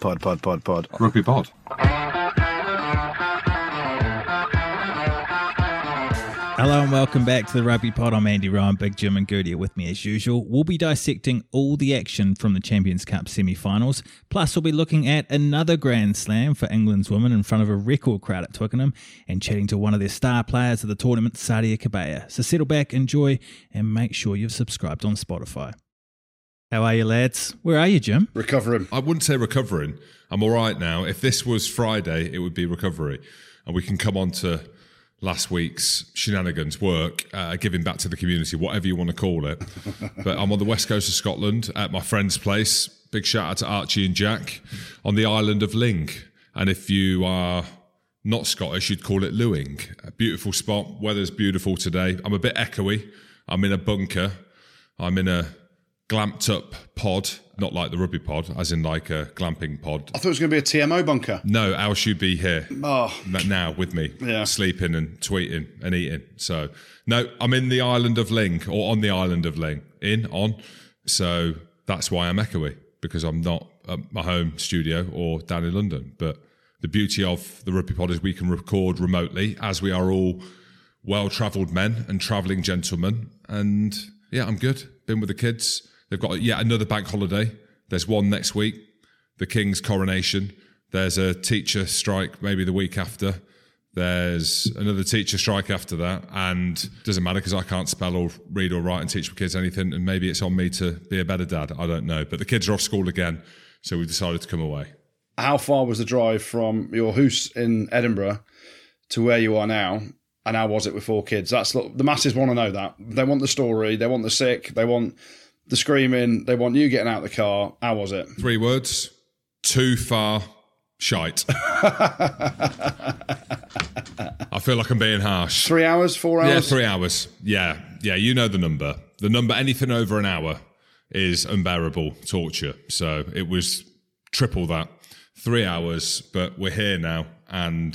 Pod, pod, pod, pod. Rugby pod. Hello and welcome back to the Rugby Pod. I'm Andy Ryan, Big Jim and Gertie are with me as usual. We'll be dissecting all the action from the Champions Cup semi-finals. Plus, we'll be looking at another Grand Slam for England's women in front of a record crowd at Twickenham and chatting to one of their star players of the tournament, Sadia Kabeya. So settle back, enjoy, and make sure you've subscribed on Spotify. How are you, lads? Where are you, Jim? Recovering. I wouldn't say recovering. I'm all right now. If this was Friday, it would be recovery. And we can come on to last week's shenanigans work, uh, giving back to the community, whatever you want to call it. but I'm on the west coast of Scotland at my friend's place. Big shout out to Archie and Jack on the island of Ling. And if you are not Scottish, you'd call it Lewing. A beautiful spot. Weather's beautiful today. I'm a bit echoey. I'm in a bunker. I'm in a glamped up pod, not like the rugby pod, as in like a glamping pod. I thought it was going to be a TMO bunker. No, Al should be here Oh, now with me, Yeah. sleeping and tweeting and eating. So, no, I'm in the island of Ling or on the island of Ling, in, on. So that's why I'm echoey because I'm not at my home studio or down in London. But the beauty of the rugby pod is we can record remotely as we are all well travelled men and travelling gentlemen. And yeah, I'm good. Been with the kids. They've got yet another bank holiday. There's one next week, the King's coronation. There's a teacher strike maybe the week after. There's another teacher strike after that, and doesn't matter because I can't spell or read or write and teach my kids anything. And maybe it's on me to be a better dad. I don't know. But the kids are off school again, so we decided to come away. how far was the drive from your house in Edinburgh to where you are now? And how was it with four kids? That's the masses want to know that. They want the story. They want the sick. They want the screaming. They want you getting out of the car. How was it? Three words: too far, shite. I feel like I'm being harsh. Three hours, four hours? Yeah, three hours. Yeah, yeah, you know the number. The number, anything over an hour is unbearable torture. So it was triple that. Three hours, but we're here now. And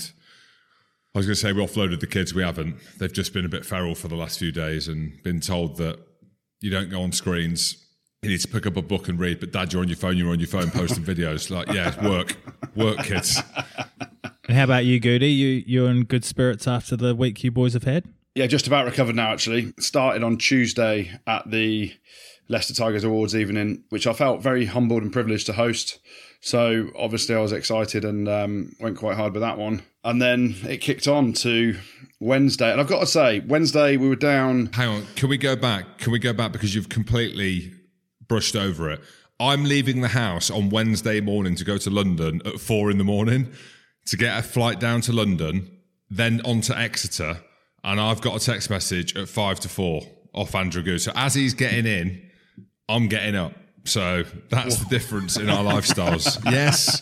I was going to say we offloaded the kids. We haven't. They've just been a bit feral for the last few days and been told that you don't go on screens. You need to pick up a book and read, but dad, you're on your phone, you're on your phone posting videos. Like, yeah, work. Work, kids. And how about you, Goody? You you're in good spirits after the week you boys have had? Yeah, just about recovered now. Actually, started on Tuesday at the Leicester Tigers Awards evening, which I felt very humbled and privileged to host. So obviously, I was excited and um, went quite hard with that one. And then it kicked on to Wednesday, and I've got to say, Wednesday we were down. Hang on, can we go back? Can we go back because you've completely brushed over it? I'm leaving the house on Wednesday morning to go to London at four in the morning to get a flight down to London, then on to Exeter, and I've got a text message at five to four off Andrew Goode. So as he's getting in, I'm getting up. So that's the difference in our lifestyles. Yes,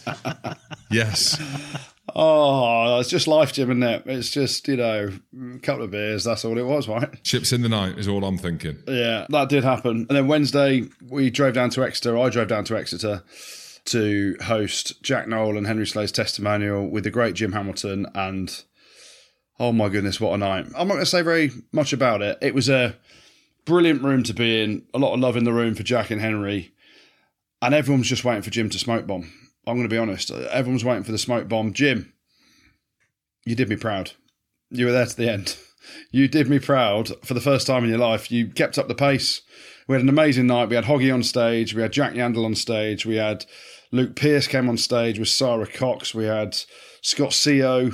yes. Oh, it's just life, Jim, isn't it? It's just you know, a couple of beers. That's all it was, right? Chips in the night is all I'm thinking. Yeah, that did happen. And then Wednesday, we drove down to Exeter. I drove down to Exeter to host Jack Nowell and Henry Slade's testimonial with the great Jim Hamilton. And oh my goodness, what a night! I'm not going to say very much about it. It was a brilliant room to be in. A lot of love in the room for Jack and Henry, and everyone's just waiting for Jim to smoke bomb. I'm going to be honest. Everyone's waiting for the smoke bomb. Jim, you did me proud. You were there to the end. You did me proud for the first time in your life. You kept up the pace. We had an amazing night. We had Hoggy on stage. We had Jack Yeandle on stage. We had Luke Pearce came on stage with Sarah Cox. We had Scott Co.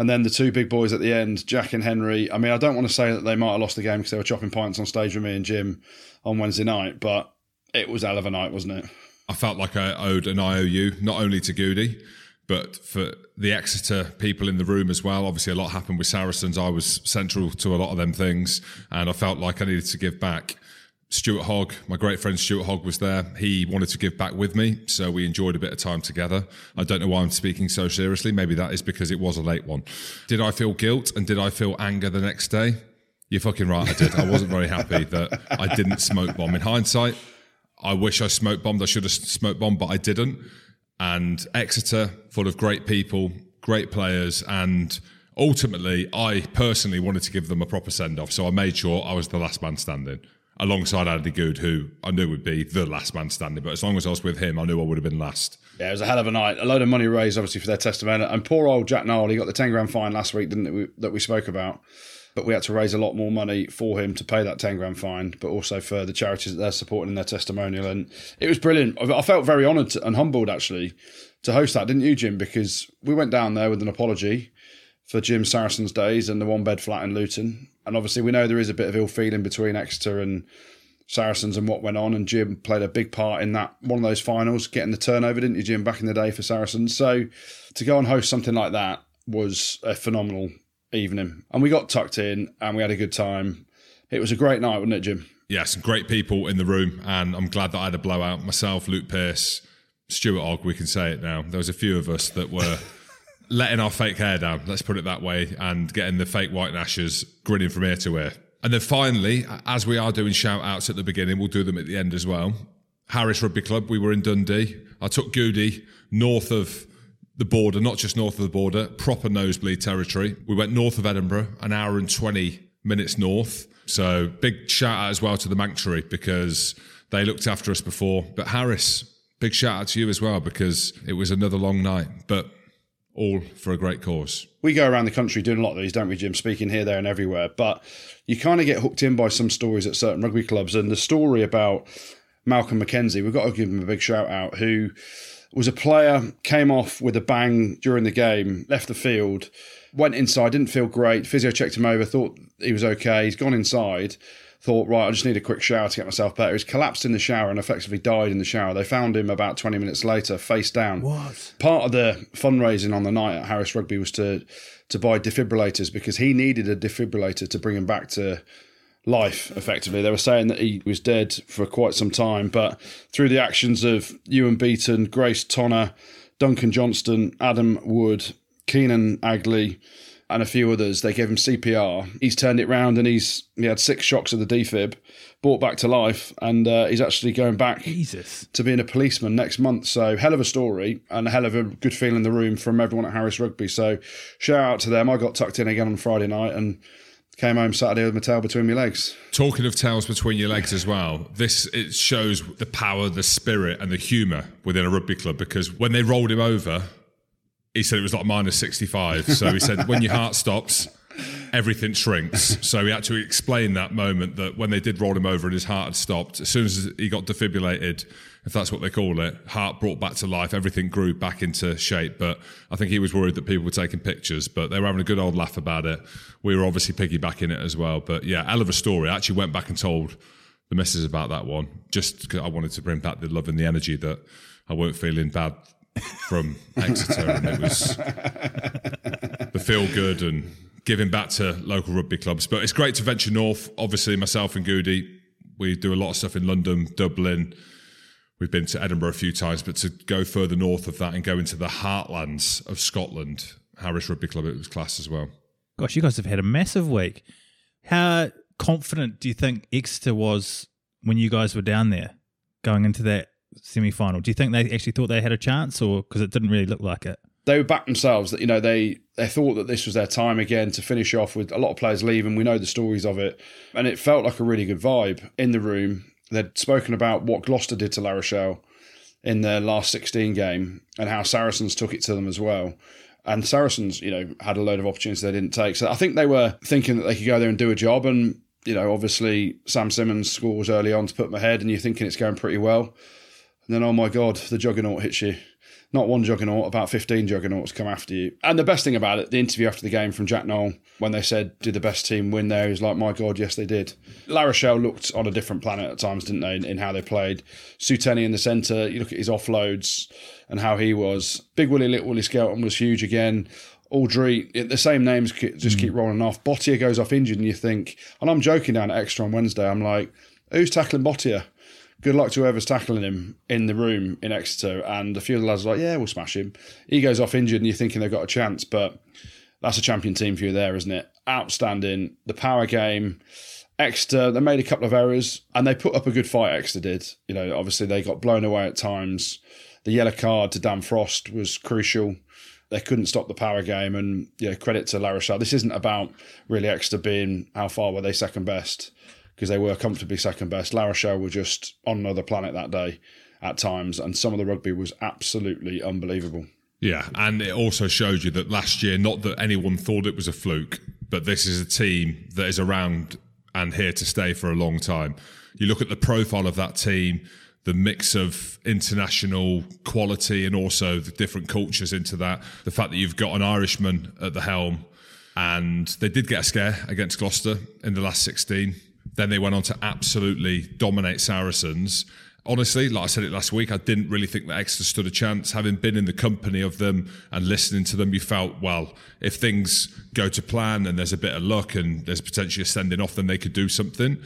And then the two big boys at the end, Jack and Henry. I mean, I don't want to say that they might have lost the game because they were chopping pints on stage with me and Jim on Wednesday night, but it was hell of a night, wasn't it? I felt like I owed an IOU, not only to Goody, but for the Exeter people in the room as well. Obviously, a lot happened with Saracens. I was central to a lot of them things, and I felt like I needed to give back. Stuart Hogg, my great friend Stuart Hogg was there. He wanted to give back with me, so we enjoyed a bit of time together. I don't know why I'm speaking so seriously. Maybe that is because it was a late one. Did I feel guilt and did I feel anger the next day? You're fucking right, I did. I wasn't very happy that I didn't smoke bomb. In hindsight, I wish I smoke bombed. I should have smoke bombed, but I didn't. And Exeter, full of great people, great players, and ultimately, I personally wanted to give them a proper send off. So I made sure I was the last man standing. Alongside Andy Goode, who I knew would be the last man standing. But as long as I was with him, I knew I would have been last. Yeah, it was a hell of a night. A load of money raised, obviously, for their testimonial. And poor old Jack Nowell, he got the 10 grand fine last week, didn't we, that we spoke about. But we had to raise a lot more money for him to pay that 10 grand fine, but also for the charities that they're supporting in their testimonial. And it was brilliant. I felt very honoured and humbled, actually, to host that, didn't you, Jim? Because we went down there with an apology for Jim Saracens' days and the one bed flat in Luton. And obviously, we know there is a bit of ill feeling between Exeter and Saracens and what went on. And Jim played a big part in that one of those finals, getting the turnover, didn't you, Jim, back in the day for Saracens? So to go and host something like that was a phenomenal evening. And we got tucked in and we had a good time. It was a great night, wasn't it, Jim? Yeah, some great people in the room. And I'm glad that I had a blowout. Myself, Luke Pearce, Stuart Hogg, we can say it now. There was a few of us that were. letting our fake hair down, let's put it that way, and getting the fake white ashes grinning from ear to ear. And then finally, as we are doing shout outs at the beginning, we'll do them at the end as well. Harris Rugby Club, we were in Dundee. I took Goody north of the border, not just north of the border, proper nosebleed territory. We went north of Edinburgh, an hour and 20 minutes north. So big shout out as well to the Manctuary because they looked after us before. But Harris, big shout out to you as well because it was another long night. But all for a great cause. We go around the country doing a lot of these, don't we, Jim? Speaking here, there, and everywhere. But you kind of get hooked in by some stories at certain rugby clubs. And the story about Malcolm McKenzie, we've got to give him a big shout out, who was a player, came off with a bang during the game, left the field, went inside, didn't feel great. Physio checked him over, thought he was okay. He's gone inside thought, right, I just need a quick shower to get myself better. He's collapsed in the shower and effectively died in the shower. They found him about 20 minutes later, face down. What? Part of the fundraising on the night at Harris Rugby was to to buy defibrillators because he needed a defibrillator to bring him back to life effectively they were saying that he was dead for quite some time but through the actions of Ewan Beaton Grace Tonner Duncan Johnston Adam Wood Keenan Agley and a few others. They gave him CPR. He's turned it round and he's he had six shocks of the defib, brought back to life, and uh, he's actually going back Jesus. to being a policeman next month. So hell of a story and a hell of a good feeling in the room from everyone at Harris Rugby. So shout out to them. I got tucked in again on Friday night and came home Saturday with my tail between my legs. Talking of tails between your legs as well, this it shows the power, the spirit, and the humour within a rugby club because when they rolled him over he said it was like minus 65. So he said, when your heart stops, everything shrinks. So he had to explain that moment that when they did roll him over and his heart had stopped, as soon as he got defibrillated, if that's what they call it, heart brought back to life, everything grew back into shape. But I think he was worried that people were taking pictures, but they were having a good old laugh about it. We were obviously piggybacking it as well. But yeah, hell of a story. I actually went back and told the missus about that one, just because I wanted to bring back the love and the energy that I weren't feeling bad from Exeter, and it was the feel good and giving back to local rugby clubs. But it's great to venture north. Obviously, myself and Goody, we do a lot of stuff in London, Dublin. We've been to Edinburgh a few times, but to go further north of that and go into the heartlands of Scotland, Harris Rugby Club, it was class as well. Gosh, you guys have had a massive week. How confident do you think Exeter was when you guys were down there going into that semi final? Do you think they actually thought they had a chance, or because it didn't really look like it? They were back themselves that you know they they thought that this was their time again to finish off with a lot of players leaving. We know the stories of it, and it felt like a really good vibe in the room. They'd spoken about what Gloucester did to La Rochelle in their last 16 game and how Saracens took it to them as well. And Saracens, you know, had a load of opportunities they didn't take. So I think they were thinking that they could go there and do a job. And, you know, obviously Sam Simmonds scores early on to put them ahead, and you're thinking it's going pretty well. And then, oh my God, the juggernaut hits you. Not one juggernaut, about 15 juggernauts come after you. And the best thing about it, the interview after the game from Jack Nowell, when they said, did the best team win there? He's like, my God, yes, they did. La Rochelle looked on a different planet at times, didn't they, in, in how they played. Seuteni in the centre, you look at his offloads and how he was. Big Willie, Little Willie Skelton was huge again. Alldritt, the same names just keep hmm. rolling off. Botia goes off injured, and you think, and I'm joking down at Exeter on Wednesday, I'm like, who's tackling Botia? Good luck to whoever's tackling him in the room in Exeter. And a few of the lads are like, yeah, we'll smash him. He goes off injured and you're thinking they've got a chance, but that's a champion team for you there, isn't it? Outstanding. The power game. Exeter, they made a couple of errors and they put up a good fight, Exeter did. You know, obviously they got blown away at times. The yellow card to Dan Frost was crucial. They couldn't stop the power game and yeah, credit to La Rochelle. This isn't about really Exeter being how far were they second best because they were comfortably second best. La Rochelle were just on another planet that day at times, and some of the rugby was absolutely unbelievable. Yeah, and it also showed you that last year, not that anyone thought it was a fluke, but this is a team that is around and here to stay for a long time. You look at the profile of that team, the mix of international quality and also the different cultures into that, the fact that you've got an Irishman at the helm, and they did get a scare against Gloucester in the last 16. Then they went on to absolutely dominate Saracens honestly, like I said it last week, I didn't really think that Exeter stood a chance. Having been in the company of them and listening to them, you felt, well, if things go to plan and there's a bit of luck and there's potentially a sending off, then they could do something.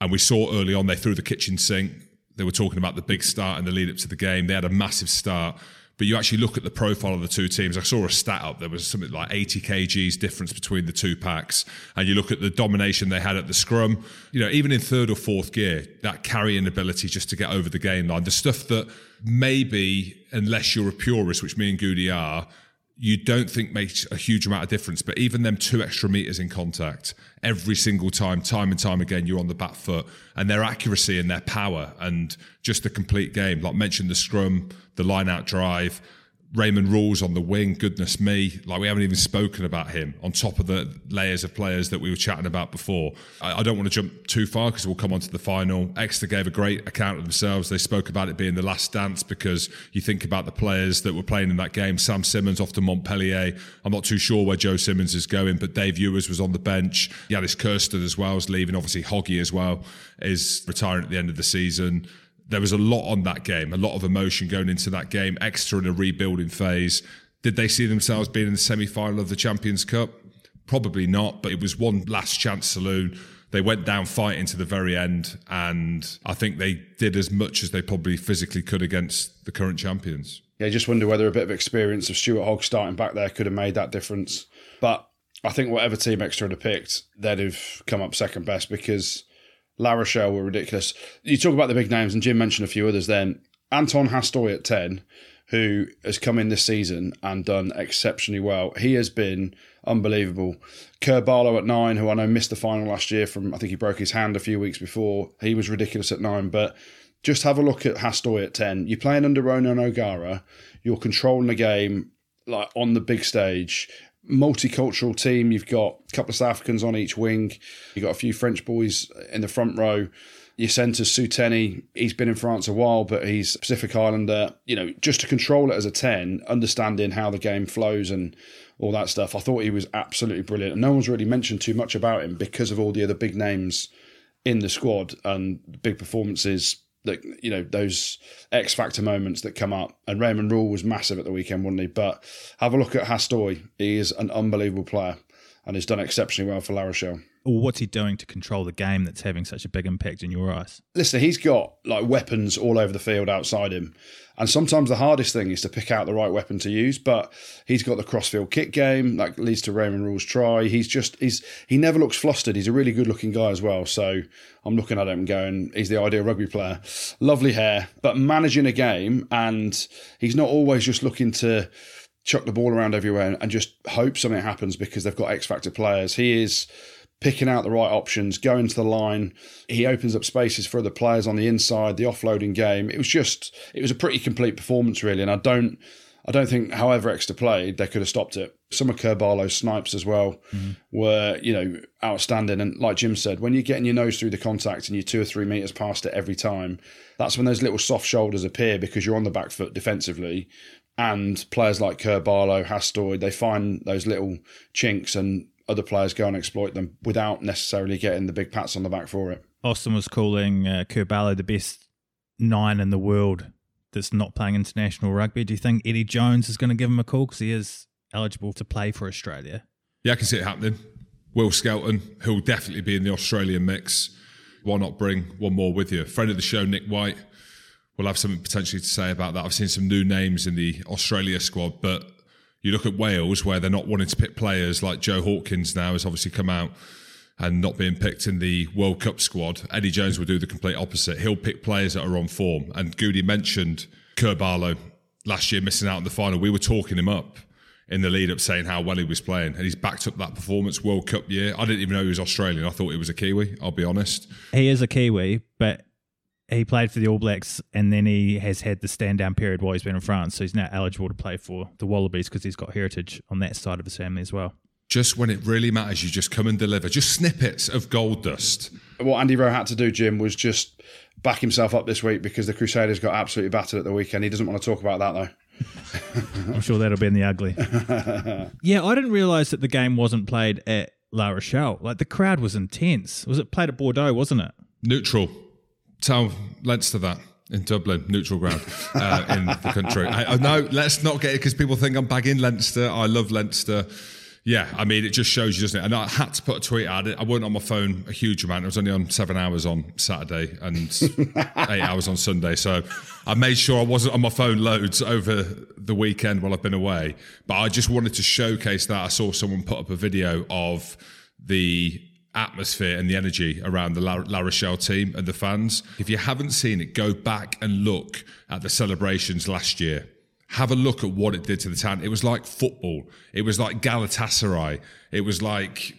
And we saw early on they threw the kitchen sink. They were talking about the big start and the lead up to the game. They had a massive start. But you actually look at the profile of the two teams. I saw a stat up. There was something like 80 kgs difference between the two packs. And you look at the domination they had at the scrum. You know, even in third or fourth gear, that carrying ability just to get over the game line, the stuff that maybe, unless you're a purist, which me and Goody are, you don't think makes a huge amount of difference. But even them two extra meters in contact every single time, time and time again, you're on the back foot, and their accuracy and their power and just the complete game. Like mentioned, the scrum, the line out drive, Raymond Rhule's on the wing, goodness me, like we haven't even spoken about him on top of the layers of players that we were chatting about before. I, I don't want to jump too far because we'll come on to the final. Exeter gave a great account of themselves. They spoke about it being the last dance because you think about the players that were playing in that game. Sam Simmonds off to Montpellier. I'm not too sure where Joe Simmonds is going, but Dave Ewers was on the bench. Jannes Kirsten as well is leaving. Obviously, Hoggy as well is retiring at the end of the season there was a lot on that game, a lot of emotion going into that game. Exeter in a rebuilding phase. Did they see themselves being in the semi final of the Champions Cup? Probably not, but it was one last chance saloon. They went down fighting to the very end, and I think they did as much as they probably physically could against the current champions. Yeah, I just wonder whether a bit of experience of Stuart Hogg starting back there could have made that difference. But I think whatever team Exeter had picked, they'd have come up second best because La Rochelle were ridiculous. You talk about the big names, and Jim mentioned a few others then. Anton Hastoy at 10, who has come in this season and done exceptionally well. He has been unbelievable. Kerr Barlow at 9, who I know missed the final last year from, I think he broke his hand a few weeks before. He was ridiculous at 9, but just have a look at Hastoy at 10. You're playing under Ronan O'Gara, you're controlling the game like on the big stage multicultural team. You've got a couple of South Africans on each wing. You've got a few French boys in the front row. Your centre, Seuteni, he's been in France a while, but he's Pacific Islander. You know, just to control it as a 10, understanding how the game flows and all that stuff. I thought he was absolutely brilliant. And no one's really mentioned too much about him because of all the other big names in the squad and big performances you know those X factor moments that come up. And Raymond Rhule was massive at the weekend, wasn't he? But have a look at Hastoy. He is an unbelievable player and he's done exceptionally well for La Rochelle. what's he doing to control the game that's having such a big impact in your eyes? Listen, he's got like weapons all over the field outside him. And sometimes the hardest thing is to pick out the right weapon to use. But he's got the crossfield kick game that leads to Raymond Rhule's try. He's just he's he never looks flustered. He's a really good looking guy as well. So I'm looking at him going, he's the ideal rugby player. Lovely hair, but managing a game, and he's not always just looking to chuck the ball around everywhere and just hope something happens because they've got X factor players. He is picking out the right options, going to the line. He opens up spaces for other players on the inside, the offloading game. It was just, it was a pretty complete performance, really. And I don't, I don't think, however Exeter played, they could have stopped it. Some of Kerr snipes as well mm-hmm. were, you know, outstanding. And like Jim said, when you're getting your nose through the contact and you're two or three meters past it every time, that's when those little soft shoulders appear because you're on the back foot defensively. And players like Kerr Barlow, Hastoy, they find those little chinks and other players go and exploit them without necessarily getting the big pats on the back for it. Austin was calling uh, Barlow the best nine in the world that's not playing international rugby. Do you think Eddie Jones is going to give him a call because he is eligible to play for Australia? Yeah, I can see it happening. Will Skelton, who'll definitely be in the Australian mix. Why not bring one more with you? Friend of the show, Nick White, will have something potentially to say about that. I've seen some new names in the Australia squad, but you look at Wales, where they're not wanting to pick players like Joe Hawkins now has obviously come out and not being picked in the World Cup squad. Eddie Jones will do the complete opposite. He'll pick players that are on form. And Goody mentioned Kerr Barlow last year missing out in the final. We were talking him up in the lead up saying how well he was playing, and he's backed up that performance World Cup year. I didn't even know he was Australian. I thought he was a Kiwi. I'll be honest. He is a Kiwi, but he played for the All Blacks and then he has had the stand down period while he's been in France. So he's now eligible to play for the Wallabies because he's got heritage on that side of his family as well. Just when it really matters, you just come and deliver. Just snippets of gold dust. What Andy Rowe had to do, Jim, was just back himself up this week because the Crusaders got absolutely battered at the weekend. He doesn't want to talk about that though. I'm sure that'll be in the ugly. yeah, I didn't realise that the game wasn't played at La Rochelle. Like the crowd was intense. Was it played at Bordeaux, wasn't it? Neutral tell Leinster that in Dublin, neutral ground uh, in the country. I, no, let's not get it because people think I'm bagging Leinster. I love Leinster. Yeah, I mean, it just shows you, doesn't it? And I had to put a tweet out. I wasn't on my phone a huge amount. I was only on seven hours on Saturday and eight hours on Sunday. So I made sure I wasn't on my phone loads over the weekend while I've been away. But I just wanted to showcase that. I saw someone put up a video of the atmosphere and the energy around the La, La, Rochelle team and the fans. If you haven't seen it, go back and look at the celebrations last year. Have a look at what it did to the town. It was like football. It was like Galatasaray. It was like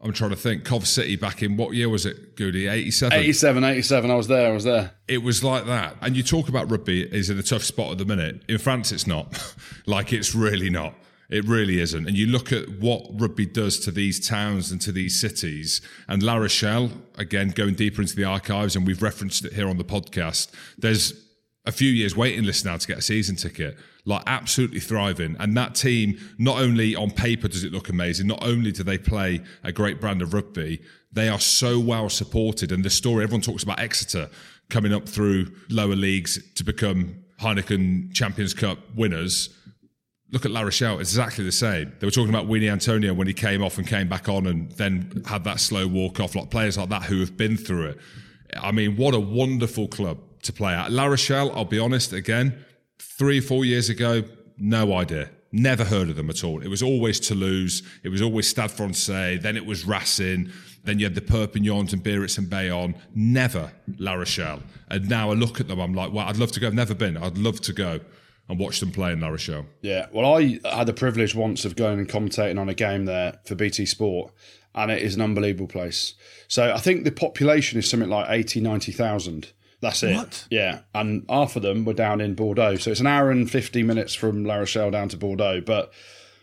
I'm trying to think. Cov City back in what year was it, Goody? 87? 87, 87. I was there. I was there. It was like that. And you talk about rugby is in a tough spot at the minute. In France, it's not. like, it's really not. It really isn't. And you look at what rugby does to these towns and to these cities. And La Rochelle, again, going deeper into the archives, and we've referenced it here on the podcast, there's a few years waiting list now to get a season ticket. Like absolutely thriving. And that team, not only on paper does it look amazing, not only do they play a great brand of rugby, they are so well supported. And the story, everyone talks about Exeter coming up through lower leagues to become Heineken Champions Cup winners look at La Rochelle, it's exactly the same. They were talking about Uini Atonio when he came off and came back on and then had that slow walk off, like players like that who have been through it. I mean, what a wonderful club to play at. La Rochelle, I'll be honest, again, three, four years ago, no idea. Never heard of them at all. It was always Toulouse. It was always Stade Francais. Then it was Racing. Then you had the Perpignans and Biarritz and Bayonne. Never La Rochelle. And now I look at them, I'm like, well, I'd love to go. I've never been. I'd love to go and watch them play in La Rochelle. Yeah, well, I had the privilege once of going and commentating on a game there for BT Sport, and it is an unbelievable place. So I think the population is something like 80, 90,000. That's it. What? Yeah, and half of them were down in Bordeaux. So it's an hour and 50 minutes from La Rochelle down to Bordeaux. But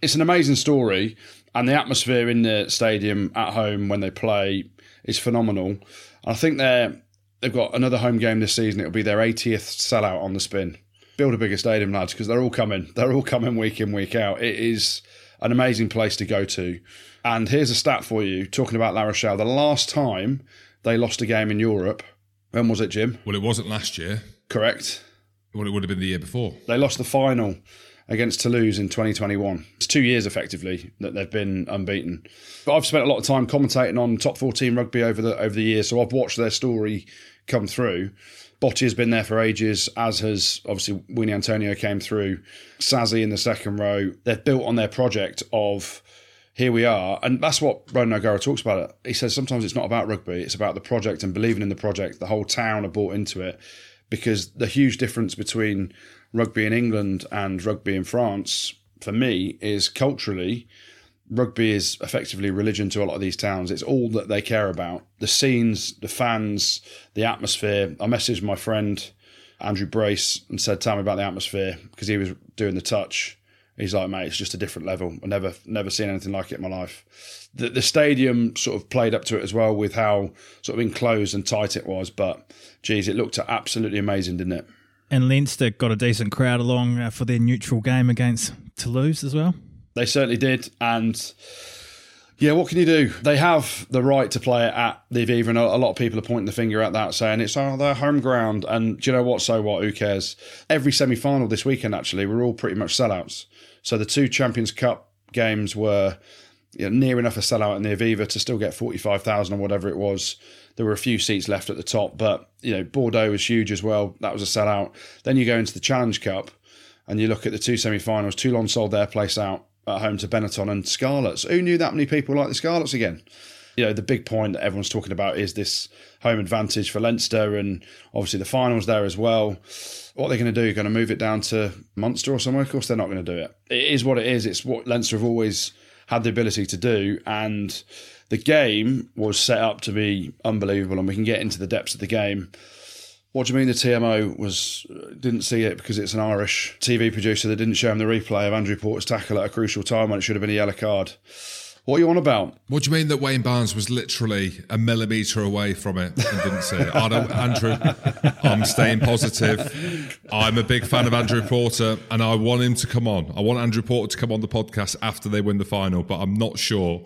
it's an amazing story, and the atmosphere in the stadium at home when they play is phenomenal. I think they're, they've got another home game this season. It'll be their 80th sellout on the spin build a bigger stadium, lads, because they're all coming. They're all coming week in, week out. It is an amazing place to go to. And here's a stat for you talking about La Rochelle. The last time they lost a game in Europe, when was it, Jim? Well, it wasn't last year. Correct. Well, it would have been the year before. They lost the final against Toulouse in 2021. It's two years effectively that they've been unbeaten. But I've spent a lot of time commentating on top 14 rugby over the over the years, so I've watched their story come through. Botia has been there for ages, as has obviously Uini Atonio came through. Sazy in the second row. They've built on their project of here we are. And that's what Ronan O'Gara talks about. It. He says sometimes it's not about rugby, it's about the project and believing in the project. The whole town are bought into it because the huge difference between rugby in England and rugby in France, for me, is culturally rugby is effectively religion to a lot of these towns. It's all that they care about. The scenes, the fans, the atmosphere. I messaged my friend Andrew Brace and said, Tell me about the atmosphere because he was doing the touch. He's like, mate, it's just a different level. I've never never seen anything like it in my life. The, the stadium sort of played up to it as well with how sort of enclosed and tight it was. But geez, it looked absolutely amazing, didn't it? And Leinster got a decent crowd along uh, for their neutral game against Toulouse as well. They certainly did. And yeah, what can you do? They have the right to play it at the Aviva, and a lot of people are pointing the finger at that, saying it's their home ground. And do you know what? So what? Who cares? Every semi final this weekend, actually, we're all pretty much sellouts. So the two Champions Cup games were you know, near enough a sellout in the Aviva to still get 45,000 or whatever it was. There were a few seats left at the top, but you know Bordeaux was huge as well. That was a sellout. Then you go into the Challenge Cup, and you look at the two semi-finals. Toulon sold their place out at home to Benetton and Scarlets. Who knew that many people like the Scarlets again? You know, the big point that everyone's talking about is this home advantage for Leinster and obviously the finals there as well. What they're going to do, going to move it down to Munster or somewhere? Of course, they're not going to do it. It is what it is. It's what Leinster have always had the ability to do. And the game was set up to be unbelievable. And we can get into the depths of the game. What do you mean the TMO was uh, didn't see it because it's an Irish TV producer that didn't show him the replay of Andrew Porter's tackle at a crucial time when it should have been a yellow card? What are you on about? What do you mean that Wayne Barnes was literally a millimetre away from it and didn't see it? I don't, Andrew, I'm staying positive. I'm a big fan of Andrew Porter and I want him to come on. I want Andrew Porter to come on the podcast after they win the final, but I'm not sure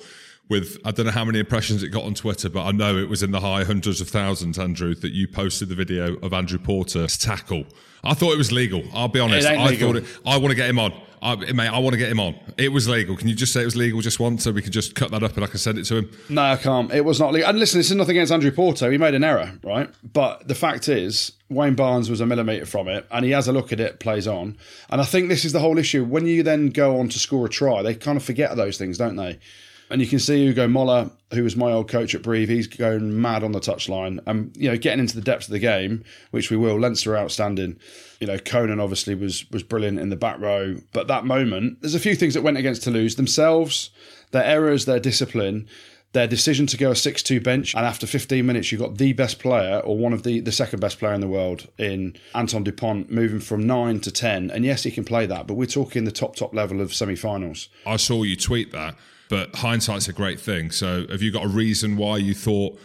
with I don't know how many impressions it got on Twitter, but I know it was in the high hundreds of thousands, Andrew, that you posted the video of Andrew Porter's tackle. I thought it was legal. I'll be honest. I legal. thought it, I want to get him on. I, mate, I want to get him on. It was legal. Can you just say it was legal just once so we can just cut that up and I can send it to him? No, I can't. It was not legal. And listen, this is nothing against Andrew Porter. He made an error, right? But the fact is, Wayne Barnes was a millimetre from it and he has a look at it, plays on. And I think this is the whole issue. When you then go on to score a try, they kind of forget those things, don't they? And you can see Ugo Mola, who was my old coach at Brive, he's going mad on the touchline. And, you know, getting into the depths of the game, which we will. Leinster outstanding. You know, Conan obviously was was brilliant in the back row. But that moment, there's a few things that went against Toulouse themselves, their errors, their discipline, their decision to go a 6-2 bench and after 15 minutes you got the best player or one of the the second best player in the world in Anton Dupont moving from 9 to 10 and yes he can play that but we're talking the top top level of semi-finals I saw you tweet that but hindsight's a great thing. So have you got a reason why you thought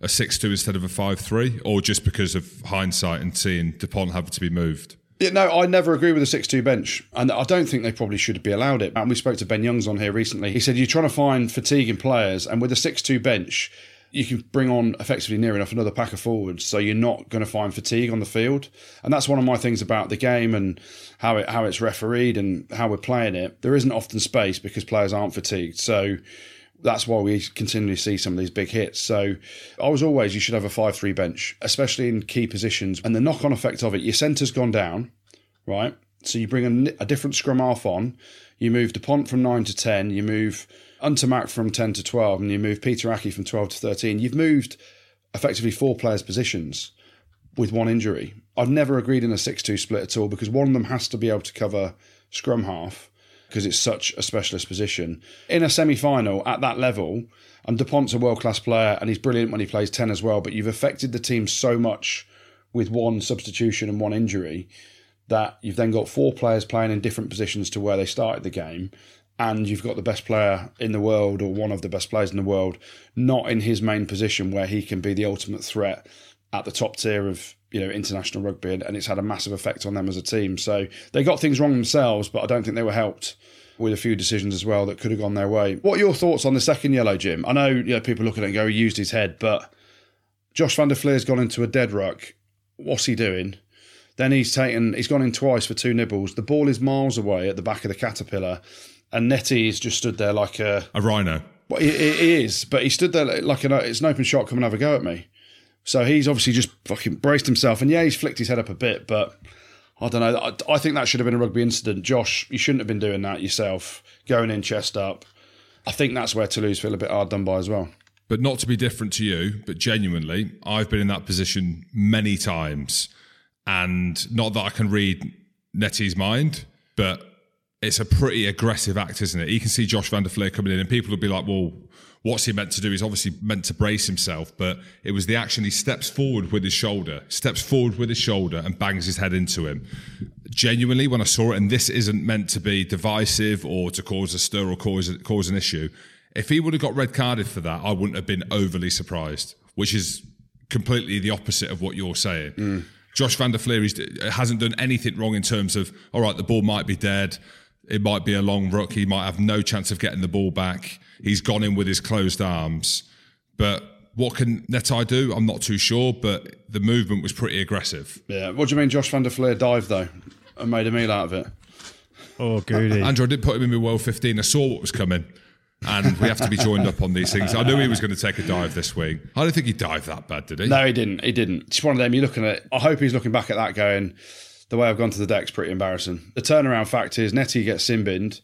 a 6 2 instead of a 5 3, or just because of hindsight and seeing Dupont have to be moved? Yeah, no, I never agree with the 6 2 bench. And I don't think they probably should be allowed it. And we spoke to Ben Youngs on here recently. He said, You're trying to find fatigue in players, and with a 6 2 bench, you can bring on effectively near enough another pack of forwards, so you're not going to find fatigue on the field. And that's one of my things about the game and how it how it's refereed and how we're playing it. There isn't often space because players aren't fatigued. So that's why we continually see some of these big hits. So I was always you should have a five three bench, especially in key positions. And the knock on effect of it, your centre's gone down, right? So you bring a, a different scrum half on, you move the Dupont from nine to ten, you move Ntamack from 10 to 12 and you move Pita Ahki from 12 to 13, you've moved effectively four players' positions with one injury. I've never agreed in a 6 2 split at all because one of them has to be able to cover scrum half because it's such a specialist position. In a semi final at that level, and Dupont's a world class player and he's brilliant when he plays 10 as well, but you've affected the team so much with one substitution and one injury that you've then got four players playing in different positions to where they started the game and you've got the best player in the world or one of the best players in the world not in his main position where he can be the ultimate threat at the top tier of you know international rugby and it's had a massive effect on them as a team. So they got things wrong themselves but i don't think they were helped with a few decisions as well that could have gone their way. What are your thoughts on the second yellow jim? I know you know people look at it and go he used his head but josh van der flier's gone into a dead ruck. What's he doing? Then he's taken he's gone in twice for two nibbles. The ball is miles away at the back of the caterpillar and Nettie's just stood there like a a rhino. Well, he, he is, but he stood there like an, it's an open shot. Come and have a go at me. So he's obviously just fucking braced himself, and yeah, he's flicked his head up a bit, but I don't know. I, I think that should have been a rugby incident. Josh, you shouldn't have been doing that yourself, going in chest up. I think that's where Toulouse feel a bit hard done by as well. But not to be different to you, but genuinely, I've been in that position many times. And not that I can read Nettie's mind, but it's a pretty aggressive act, isn't it? You can see Josh van der Flier coming in, and people will be like, well, what's he meant to do? He's obviously meant to brace himself, but it was the action. He steps forward with his shoulder, steps forward with his shoulder, and bangs his head into him. Genuinely, when I saw it, and this isn't meant to be divisive or to cause a stir or cause, cause an issue, if he would have got red carded for that, I wouldn't have been overly surprised, which is completely the opposite of what you're saying. Mm. Josh van der Flier hasn't done anything wrong in terms of, all right, the ball might be dead it might be a long ruck. He might have no chance of getting the ball back. He's gone in with his closed arms. But what can Netai do? I'm not too sure, but the movement was pretty aggressive. Yeah. What do you mean Josh van der Flier dived, though, and made a meal out of it? Oh, goody. Andrew, I did put him in with World 15. I saw what was coming. and we have to be joined up on these things. I knew he was going to take a dive this week. I don't think he dived that bad, did he? No, he didn't. He didn't. It's one of them. You're looking at. I hope he's looking back at that, going, the way I've gone to the deck's pretty embarrassing. The turnaround fact is Nettie gets sin binned.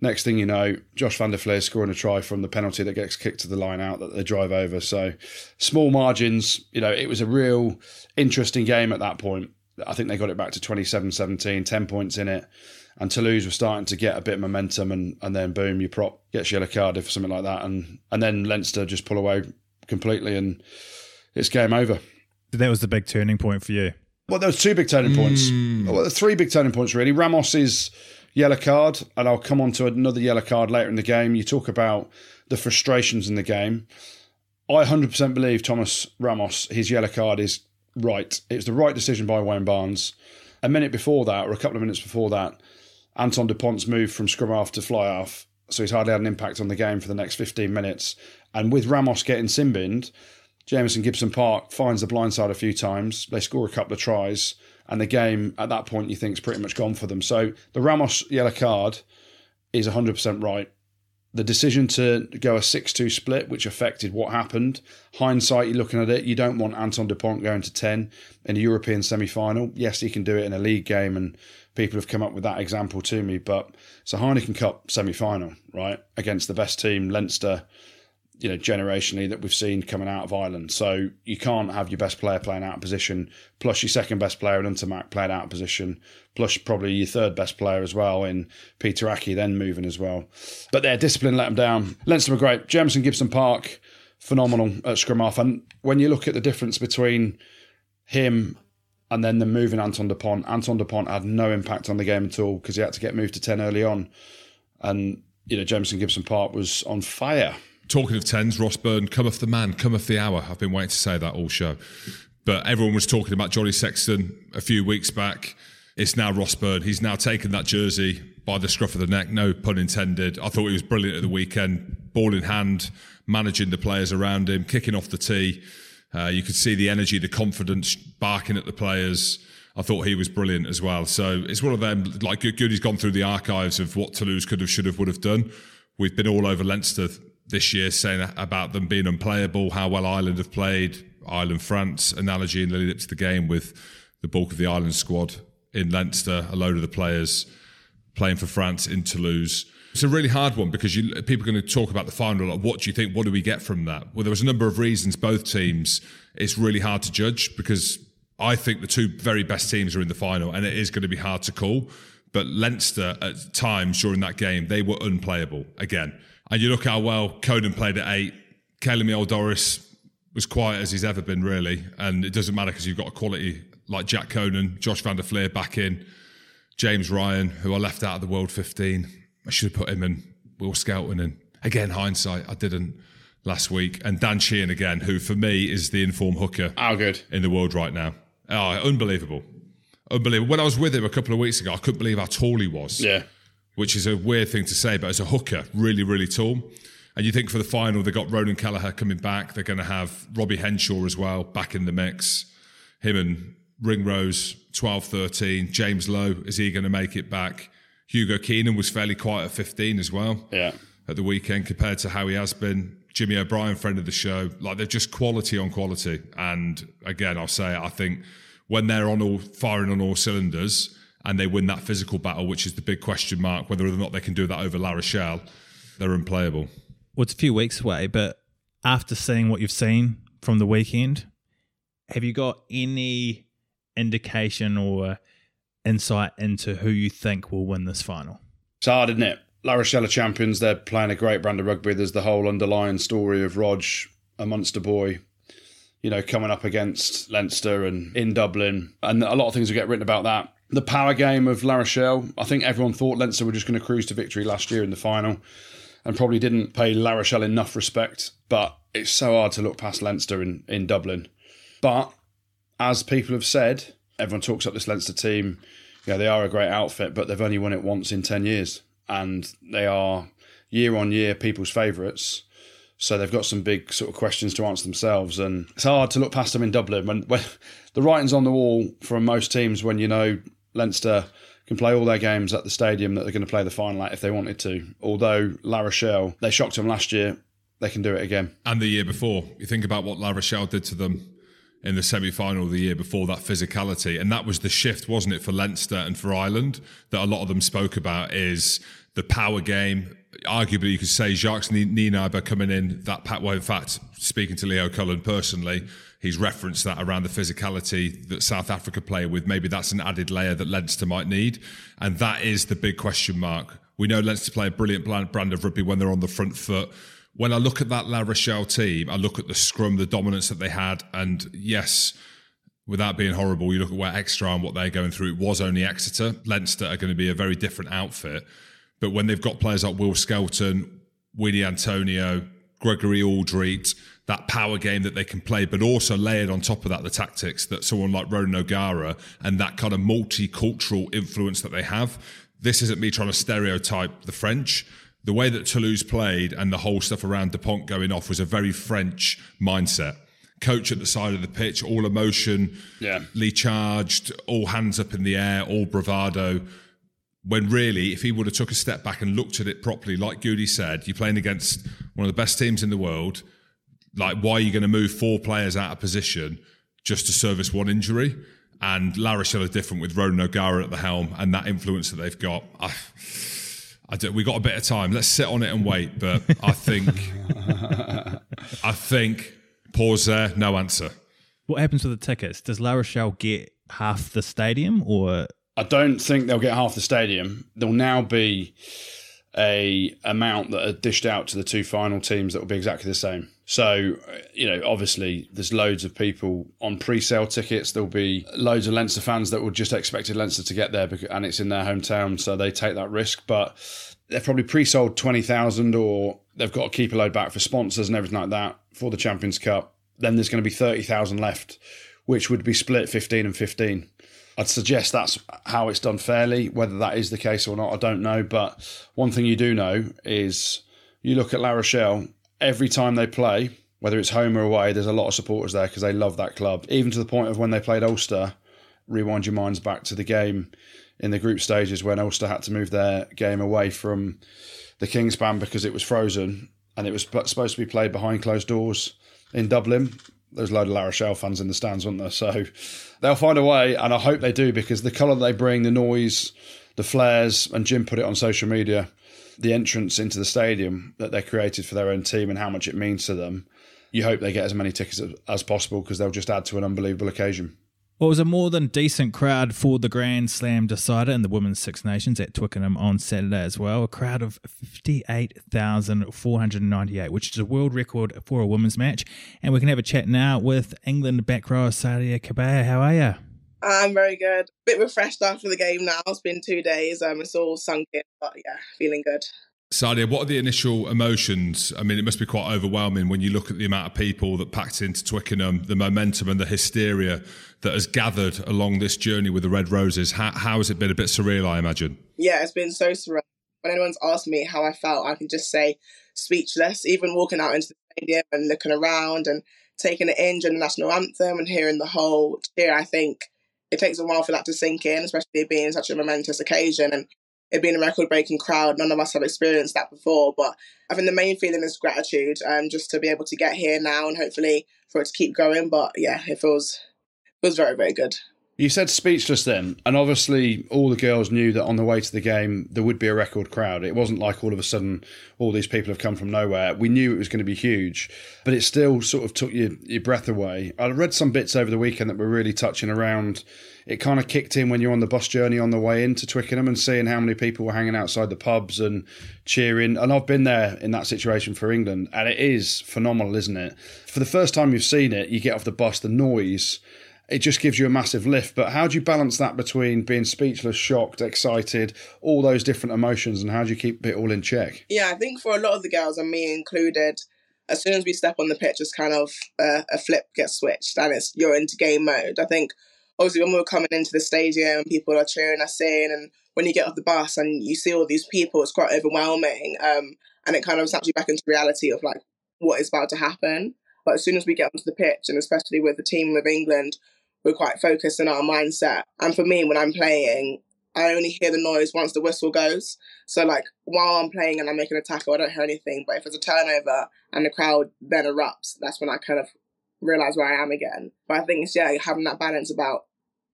Next thing you know, Josh van der Flier scoring a try from the penalty that gets kicked to the line out that they drive over. So small margins, you know, it was a real interesting game at that point. I think they got it back to 27 17, 10 points in it. And Toulouse were starting to get a bit of momentum, and, and then boom, you prop gets yellow card for something like that. And, and then Leinster just pull away completely, and it's game over. That was the big turning point for you. Well, there was two big turning points. Hmm. Well, three big turning points really. Ramos's yellow card, and I'll come on to another yellow card later in the game. You talk about the frustrations in the game. I 100% believe Thomas Ramos, his yellow card is right. It was the right decision by Wayne Barnes. A minute before that, or a couple of minutes before that, Anton Dupont's moved from scrum half to fly half, so he's hardly had an impact on the game for the next 15 minutes. And with Ramos getting sin Jamison Gibson Park finds the blind side a few times. They score a couple of tries, and the game at that point you think is pretty much gone for them. So the Ramos yellow card is 100% right. The decision to go a 6 2 split, which affected what happened, hindsight, you're looking at it, you don't want Anton Dupont going to 10 in a European semi final. Yes, he can do it in a league game, and people have come up with that example to me, but it's a Heineken Cup semi final, right? Against the best team, Leinster you know, generationally that we've seen coming out of Ireland. So you can't have your best player playing out of position, plus your second best player in Ntamack playing out of position, plus probably your third best player as well in Pita Ahki then moving as well. But their discipline let them down. Leinster were great. Jamison Gibson Park, phenomenal at scrum half. And when you look at the difference between him and then the moving Anton Dupont, Anton Dupont had no impact on the game at all because he had to get moved to 10 early on. And, you know, Jamison Gibson Park was on fire talking of tens, Ross Byrne, cometh the man, cometh the hour. I've been waiting to say that all show. But everyone was talking about Johnny Sexton a few weeks back. It's now Ross Byrne. He's now taken that jersey by the scruff of the neck, no pun intended. I thought he was brilliant at the weekend, ball in hand, managing the players around him, kicking off the tee. Uh, you could see the energy, the confidence, barking at the players. I thought he was brilliant as well. So it's one of them, like Goody's gone through the archives of what Toulouse could have, should have, would have done. We've been all over Leinster this year saying about them being unplayable, how well Ireland have played, Ireland France analogy in the lead up to the game with the bulk of the Ireland squad in Leinster, a load of the players playing for France in Toulouse. It's a really hard one because you, people are going to talk about the final. Like, what do you think? What do we get from that? Well, there was a number of reasons. Both teams, it's really hard to judge because I think the two very best teams are in the final, and it is going to be hard to call. But Leinster, at times during that game, they were unplayable again. And you look how well Conan played at eight. Caelan Doris was quiet as he's ever been, really. And it doesn't matter because you've got a quality like Jack Conan, Josh van der Flier back in, James Ryan, who I left out of the World 15. I should have put him in Will Skelton. And again, hindsight, I didn't last week. And Dan Sheehan again, who for me is the informed hooker oh, good. in the world right now. Oh, unbelievable. Unbelievable. When I was with him a couple of weeks ago, I couldn't believe how tall he was. Yeah which is a weird thing to say, but as a hooker, really, really tall. And you think for the final, they got Ronan Kelleher coming back. They're going to have Robbie Henshaw as well back in the mix. Him and Ringrose, 12 13. James Lowe, is he going to make it back? Hugo Keenan was fairly quiet at 15 as well. Yeah. At the weekend compared to how he has been. Jimmy O'Brien, friend of the show, like they're just quality on quality. And again, I'll say, it, I think when they're on all firing on all cylinders, and they win that physical battle, which is the big question mark, whether or not they can do that over La Rochelle, they're unplayable. Well, it's a few weeks away, but after seeing what you've seen from the weekend, have you got any indication or insight into who you think will win this final? It's hard, isn't it? La Rochelle are champions. They're playing a great brand of rugby. There's the whole underlying story of Rog, a Munster boy, you know, coming up against Leinster and in Dublin. And a lot of things will get written about that the power game of La Rochelle. I think everyone thought Leinster were just going to cruise to victory last year in the final and probably didn't pay La Rochelle enough respect. But it's so hard to look past Leinster in, in Dublin. But as people have said, everyone talks up this Leinster team. Yeah, they are a great outfit, but they've only won it once in 10 years. And they are year on year people's favourites. So they've got some big sort of questions to answer themselves. And it's hard to look past them in Dublin when, when the writing's on the wall from most teams when you know Leinster can play all their games at the stadium that they're going to play the final at if they wanted to. Although La Rochelle, they shocked them last year, they can do it again. And the year before. You think about what La Rochelle did to them in the semi final the year before, that physicality. And that was the shift, wasn't it, for Leinster and for Ireland that a lot of them spoke about is the power game. Arguably, you could say Jacques Nienaber coming in that pat. Well, in fact, speaking to Leo Cullen personally, he's referenced that around the physicality that South Africa play with. Maybe that's an added layer that Leinster might need, and that is the big question mark. We know Leinster play a brilliant brand of rugby when they're on the front foot. When I look at that La Rochelle team, I look at the scrum, the dominance that they had, and yes, without being horrible, you look at where Exeter and what they're going through. It was only Exeter. Leinster are going to be a very different outfit. But when they've got players like Will Skelton, Uini Atonio, Gregory Alldritt, that power game that they can play, but also layered on top of that the tactics that someone like Ronan O'Gara and that kind of multicultural influence that they have. This isn't me trying to stereotype the French. The way that Toulouse played and the whole stuff around Dupont going off was a very French mindset coach at the side of the pitch, all emotion, yeah. charged, all hands up in the air, all bravado. When really, if he would have took a step back and looked at it properly, like Goody said, you're playing against one of the best teams in the world. Like, why are you going to move four players out of position just to service one injury? And La Rochelle are different with Ronan O'Gara at the helm and that influence that they've got. I, I do, we got a bit of time. Let's sit on it and wait. But I think, I think Pause there, no answer. What happens with the tickets? Does La Rochelle get half the stadium or? I don't think they'll get half the stadium. There'll now be a amount that are dished out to the two final teams that will be exactly the same. So, uh, you know, obviously there's loads of people on pre-sale tickets. There'll be loads of Leinster fans that will just expected Leinster to get there because, and it's in their hometown, so they take that risk. But they've probably pre-sold 20,000 or they've got to keep a load back for sponsors and everything like that for the Champions Cup, then there's going to be 30,000 left, which would be split 15 and 15. I'd suggest that's how it's done fairly. Whether that is the case or not, I don't know. But one thing you do know is you look at La Rochelle, every time they play, whether it's home or away, there's a lot of supporters there because they love that club. Even to the point of when they played Ulster, rewind your minds back to the game in the group stages when Ulster had to move their game away from the Kingspan because it was frozen and it was supposed to be played behind closed doors in Dublin. There's a load of La Rochelle fans in the stands, weren't there? So they'll find a way, and I hope they do because the colour they bring, the noise, the flares, and Jim put it on social media, the entrance into the stadium that they created for their own team and how much it means to them. You hope they get as many tickets as possible because they'll just add to an unbelievable occasion. Well, it was a more than decent crowd for the Grand Slam decider in the Women's Six Nations at Twickenham on Saturday as well. A crowd of 58,498, which is a world record for a women's match. And we can have a chat now with England back row Sadia Kabeya. How are you? I'm very good. A bit refreshed after the game now. It's been two days. Um, it's all sunk in, but yeah, feeling good. Sadia, what are the initial emotions? I mean, it must be quite overwhelming when you look at the amount of people that packed into Twickenham, the momentum and the hysteria that has gathered along this journey with the Red Roses. How, how has it been? A bit surreal, I imagine. Yeah, it's been so surreal. When anyone's asked me how I felt, I can just say speechless. Even walking out into the stadium and looking around and taking it in during the national anthem and hearing the whole cheer, I think it takes a while for that to sink in, especially being such a momentous occasion. And it being a record breaking crowd. None of us have experienced that before, but I think the main feeling is gratitude, um, just to be able to get here now and hopefully for it to keep going. But yeah, it feels was very very good. You said speechless then, and obviously all the girls knew that on the way to the game there would be a record crowd. It wasn't like all of a sudden all these people have come from nowhere. We knew it was going to be huge, but it still sort of took your, your breath away. I read some bits over the weekend that were really touching around. It kind of kicked in when you're on the bus journey on the way into Twickenham and seeing how many people were hanging outside the pubs and cheering. And I've been there in that situation for England, and it is phenomenal, isn't it? For the first time you've seen it, you get off the bus, the noise it just gives you a massive lift. But how do you balance that between being speechless, shocked, excited, all those different emotions, and how do you keep it all in check? Yeah, I think for a lot of the girls, and me included, as soon as we step on the pitch, it's kind of uh, a flip gets switched, and it's you're into game mode. I think obviously when we were coming into the stadium, people are cheering us in, and when you get off the bus and you see all these people, it's quite overwhelming, um, and it kind of snaps you back into reality of like what is about to happen. But as soon as we get onto the pitch, and especially with the team of England, we're quite focused in our mindset. And for me, when I'm playing, I only hear the noise once the whistle goes. So like while I'm playing and I'm making a tackle, I don't hear anything. But if it's a turnover and the crowd then erupts, that's when I kind of realize where I am again. But I think it's yeah, having that balance about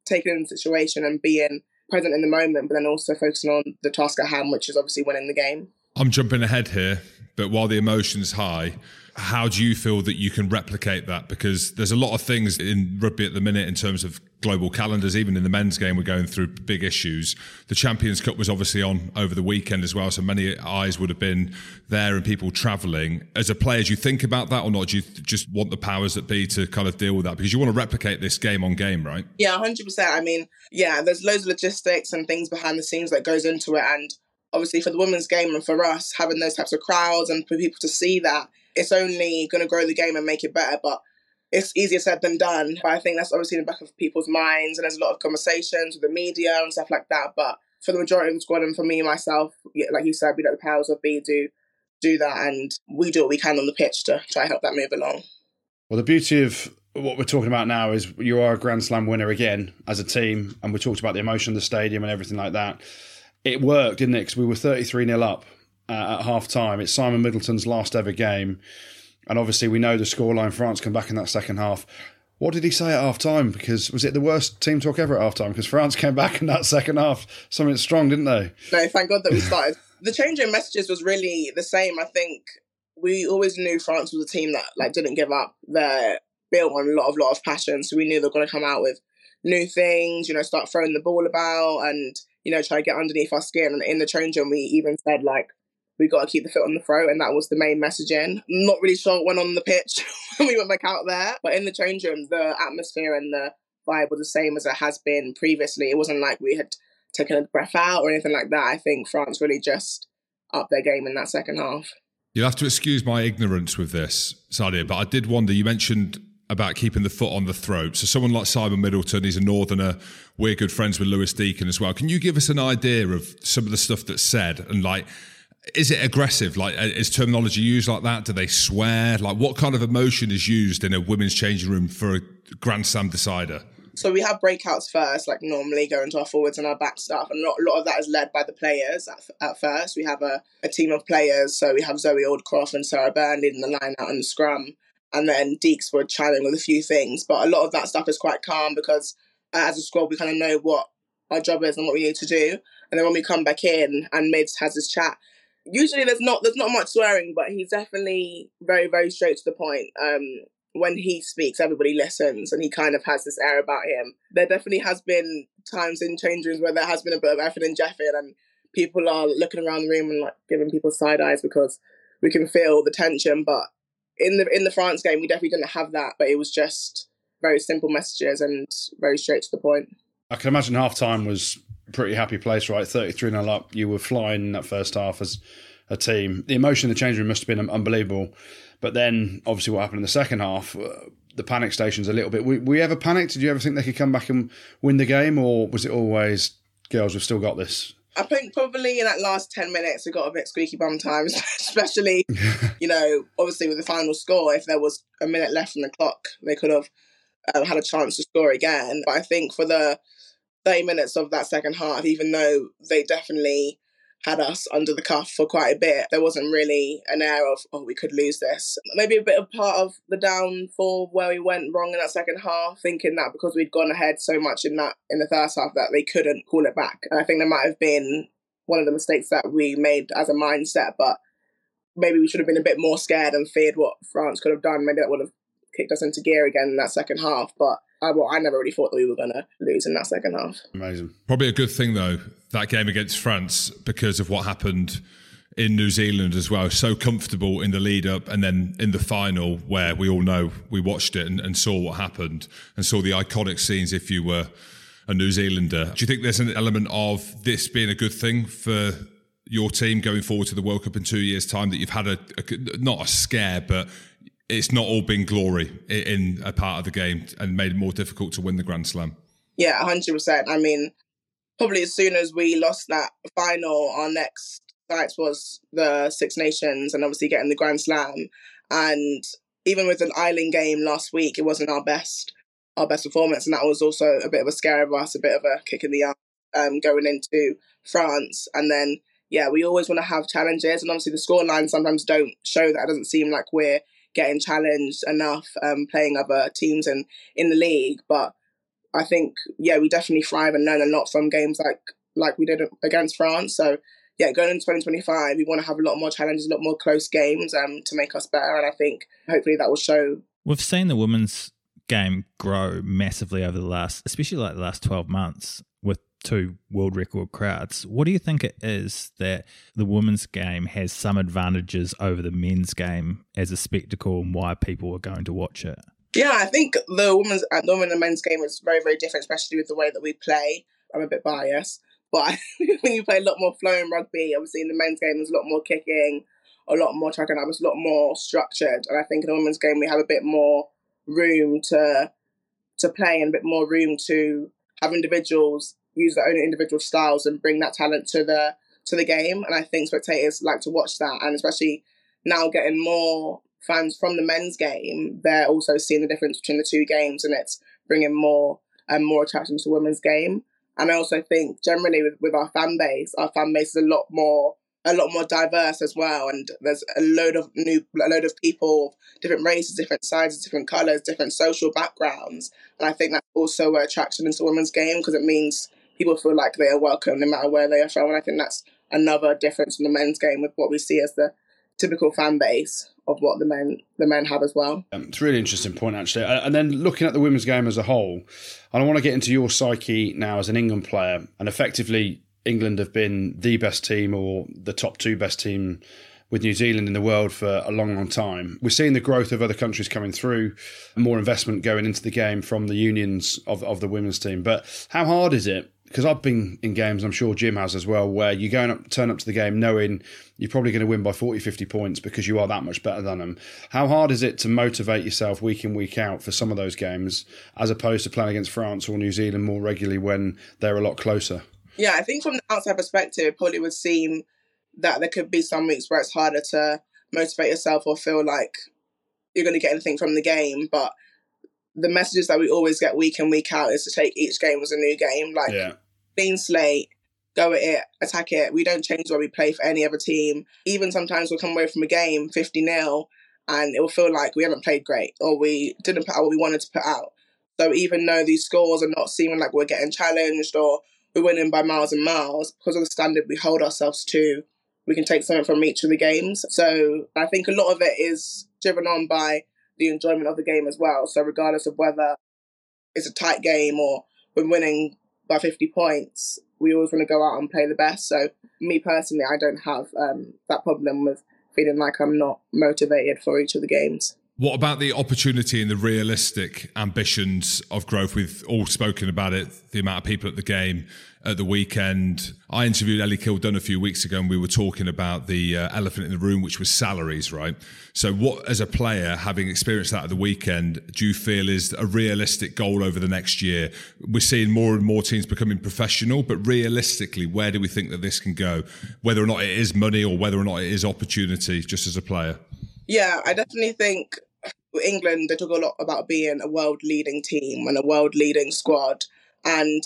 taking in the situation and being present in the moment, but then also focusing on the task at hand, which is obviously winning the game. I'm jumping ahead here, but while the emotion's high, how do you feel that you can replicate that? Because there's a lot of things in rugby at the minute in terms of global calendars. Even in the men's game, we're going through big issues. The Champions Cup was obviously on over the weekend as well, so many eyes would have been there and people travelling. As a player, do you think about that or not? Do you just want the powers that be to kind of deal with that? Because you want to replicate this game on game, right? Yeah, 100%. I mean, yeah, there's loads of logistics and things behind the scenes that goes into it. And obviously for the women's game and for us having those types of crowds and for people to see that it's only going to grow the game and make it better. But it's easier said than done. But I think that's obviously in the back of people's minds, and there's a lot of conversations with the media and stuff like that. But for the majority of the squad, and for me myself, like you said, we let the powers of B do do that, and we do what we can on the pitch to try help that move along. Well, the beauty of what we're talking about now is you are a Grand Slam winner again as a team, and we talked about the emotion of the stadium and everything like that. It worked, didn't it? Because we were 33 0 up uh, at half time. It's Simon Middleton's last ever game. And obviously, we know the scoreline. France come back in that second half. What did he say at half time? Because was it the worst team talk ever at half time? Because France came back in that second half, something strong, didn't they? No, thank God that we started. the change in messages was really the same. I think we always knew France was a team that like didn't give up. They're built on a lot of lot of passion, so we knew they're going to come out with new things. You know, start throwing the ball about and you know try to get underneath our skin. And in the change room, we even said like we got to keep the foot on the throat, and that was the main messaging. I'm not really sure what went on the pitch when we went back out there, but in the change room, the atmosphere and the vibe was the same as it has been previously. It wasn't like we had taken a breath out or anything like that. I think France really just upped their game in that second half. You'll have to excuse my ignorance with this, Sadia, but I did wonder. You mentioned about keeping the foot on the throat. So someone like Simon Middleton, he's a northerner. We're good friends with Louis Deacon as well. Can you give us an idea of some of the stuff that's said and like is it aggressive? Like, uh, is terminology used like that? Do they swear? Like, what kind of emotion is used in a women's changing room for a Grand Slam decider? So we have breakouts first, like normally going to our forwards and our back stuff, and a lot of that is led by the players at, at first. We have a, a team of players, so we have Zoe Aldcroft and Sarah Bern leading the line out in the scrum, and then Deeks chime in with a few things. But a lot of that stuff is quite calm because uh, as a squad, we kind of know what our job is and what we need to do. And then when we come back in and Mids has his chat, usually there's not there's not much swearing, but he's definitely very very straight to the point. Um, when he speaks, everybody listens, and he kind of has this air about him. There definitely has been times in change rooms where there has been a bit of effort and Jeffin, and people are looking around the room and like giving people side eyes because we can feel the tension. But in the in the France game, we definitely didn't have that, but it was just very simple messages and very straight to the point. I can imagine half time was a pretty happy place, right? 33 0 up. You were flying in that first half as a team. The emotion in the change room must have been unbelievable. But then, obviously, what happened in the second half, uh, the panic stations a little bit. We, we ever panicked? Did you ever think they could come back and win the game? Or was it always, girls, we've still got this? I think probably in that last 10 minutes, it got a bit squeaky bum times, especially, you know, obviously with the final score. If there was a minute left on the clock, they could have um, had a chance to score again. But I think for the 30 minutes of that second half, even though they definitely had us under the cuff for quite a bit, there wasn't really an air of, oh, we could lose this. Maybe a bit of part of the downfall where we went wrong in that second half, thinking that because we'd gone ahead so much in that in the first half that they couldn't call it back. And I think there might have been one of the mistakes that we made as a mindset, but maybe we should have been a bit more scared and feared what France could have done. Maybe that would have kicked us into gear again in that second half. But I, well, I never really thought that we were going to lose in that second half. Amazing. Probably a good thing, though, that game against France because of what happened in New Zealand as well. So comfortable in the lead up and then in the final, where we all know we watched it and, and saw what happened and saw the iconic scenes if you were a New Zealander. Do you think there's an element of this being a good thing for your team going forward to the World Cup in two years' time that you've had a, a not a scare, but it's not all been glory in a part of the game and made it more difficult to win the Grand Slam. Yeah, 100%. I mean, probably as soon as we lost that final, our next sights was the Six Nations and obviously getting the Grand Slam. And even with an Ireland game last week, it wasn't our best our best performance, and that was also a bit of a scare of us, a bit of a kick in the arm um, going into France. And then, yeah, we always want to have challenges, and obviously the score lines sometimes don't show that. It doesn't seem like we're getting challenged enough um, playing other teams in, in the league. But I think yeah, we definitely thrive and learn a lot from games like like we did against France. So yeah, going into 2025, we want to have a lot more challenges, a lot more close games um, to make us better. And I think hopefully that will show. We've seen the women's game grow massively over the last, especially like the last 12 months with two world record crowds. What do you think it is that the women's game has some advantages over the men's game as a spectacle and why people are going to watch it? Yeah, I think the women's and the women and men's game is very, very different, especially with the way that we play. I'm a bit biased, but when you play a lot more flowing rugby, obviously in the men's game, there's a lot more kicking, a lot more tracking up, it's a lot more structured. And I think in the women's game, we have a bit more room to to play and a bit more room to have individuals use their own individual styles and bring that talent to the to the game. And I think spectators like to watch that, and especially now getting more fans from the men's game, they're also seeing the difference between the two games, and it's bringing more and um, more attraction to women's game. And I also think generally with, with our fan base, our fan base is a lot more a lot more diverse as well. And there's a load of new a load of people, different races, different sizes, different colours, different social backgrounds. And I think that's also attraction into women's game because it means people feel like they are welcome no matter where they are from. And I think that's another difference in the men's game with what we see as the typical fan base of what the men the men have as well. Um, it's a really interesting point actually. And then looking at the women's game as a whole, and I want to get into your psyche now as an England player, and effectively England have been the best team or the top two best team with New Zealand in the world for a long, long time. We're seeing the growth of other countries coming through, more investment going into the game from the unions of, of the women's team. But how hard is it because I've been in games, I'm sure Jim has as well, where you're going up, turn up to the game knowing you're probably going to win by 40, 50 points because you are that much better than them. How hard is it to motivate yourself week in, week out for some of those games as opposed to playing against France or New Zealand more regularly when they're a lot closer? Yeah, I think from the outside perspective, it probably would seem that there could be some weeks where it's harder to motivate yourself or feel like you're going to get anything from the game. But the messages that we always get week in week out is to take each game as a new game. Like yeah. clean slate, go at it, attack it. We don't change where we play for any other team. Even sometimes we'll come away from a game 50 0 and it will feel like we haven't played great or we didn't put out what we wanted to put out. So even though these scores are not seeming like we're getting challenged or we're winning by miles and miles, because of the standard we hold ourselves to, we can take something from each of the games. So I think a lot of it is driven on by the enjoyment of the game as well. So regardless of whether it's a tight game or we're winning by 50 points, we always want to go out and play the best. So me personally, I don't have um, that problem with feeling like I'm not motivated for each of the games. What about the opportunity and the realistic ambitions of growth? We've all spoken about it, the amount of people at the game at the weekend. I interviewed Ellie Kildunn a few weeks ago and we were talking about the uh, elephant in the room, which was salaries, right? So, what, as a player, having experienced that at the weekend, do you feel is a realistic goal over the next year? We're seeing more and more teams becoming professional, but realistically, where do we think that this can go? Whether or not it is money or whether or not it is opportunity, just as a player? Yeah, I definitely think England, they talk a lot about being a world leading team and a world leading squad. And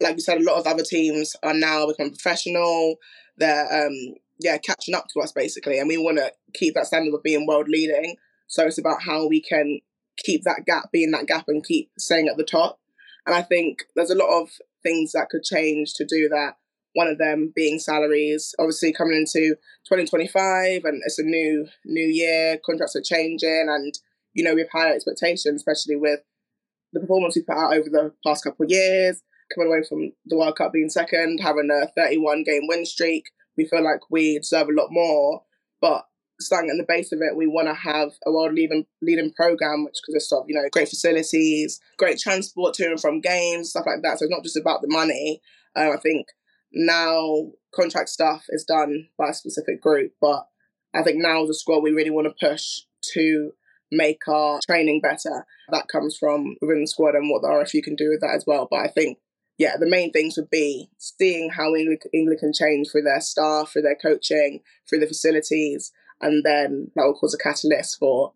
like you said, a lot of other teams are now becoming professional. They're um, yeah catching up to us basically, and we want to keep that standard of being world leading. So it's about how we can keep that gap, be in that gap, and keep staying at the top. And I think there's a lot of things that could change to do that. One of them being salaries. Obviously, coming into 2025, and it's a new new year. Contracts are changing, and you know, we have higher expectations, especially with the performance we put out over the past couple of years, coming away from the World Cup being second, having a 31 game win streak. We feel like we deserve a lot more. But starting at the base of it, we want to have a world leading leading program, which consists of you know great facilities, great transport to and from games, stuff like that. So it's not just about the money. Um, I think now contract stuff is done by a specific group, but I think now as a squad we really want to push to make our training better. That comes from within the squad and what the RFU can do with that as well. But I think, yeah, the main things would be seeing how England, can change through their staff, through their coaching, through the facilities, and then that will cause a catalyst for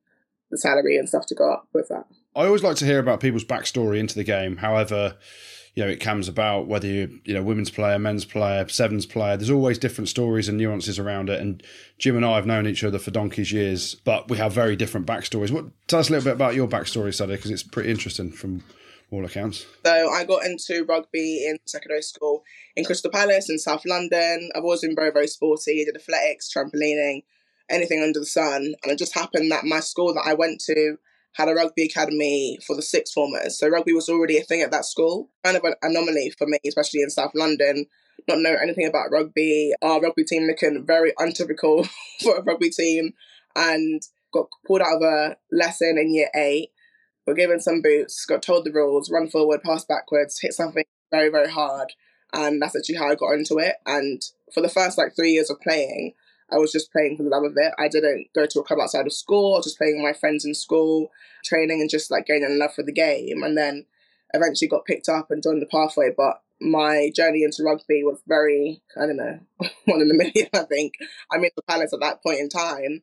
the salary and stuff to go up with that. I always like to hear about people's backstory into the game. However, you know, it comes about whether you, you know, women's player, men's player, sevens player. There's always different stories and nuances around it. And Jim and I have known each other for donkey's years, but we have very different backstories. What tell us a little bit about your backstory, Sadie, because it's pretty interesting from all accounts. So I got into rugby in secondary school in Crystal Palace in South London. I've always been very, very sporty. did athletics, trampolining, anything under the sun. And it just happened that my school that I went to had a rugby academy for the sixth formers. So rugby was already a thing at that school. Kind of an anomaly for me, especially in South London. Not know anything about rugby. Our rugby team looking very untypical for a rugby team and got pulled out of a lesson in year eight were given some boots, got told the rules, run forward, pass backwards, hit something very, very hard. And that's actually how I got into it. And for the first like three years of playing, I was just playing for the love of it. I didn't go to a club outside of school. I was just playing with my friends in school, training and just like gaining love for the game. And then eventually got picked up and joined the pathway. But my journey into rugby was very, I don't know, one in a million, I think. I'm in the palace at that point in time.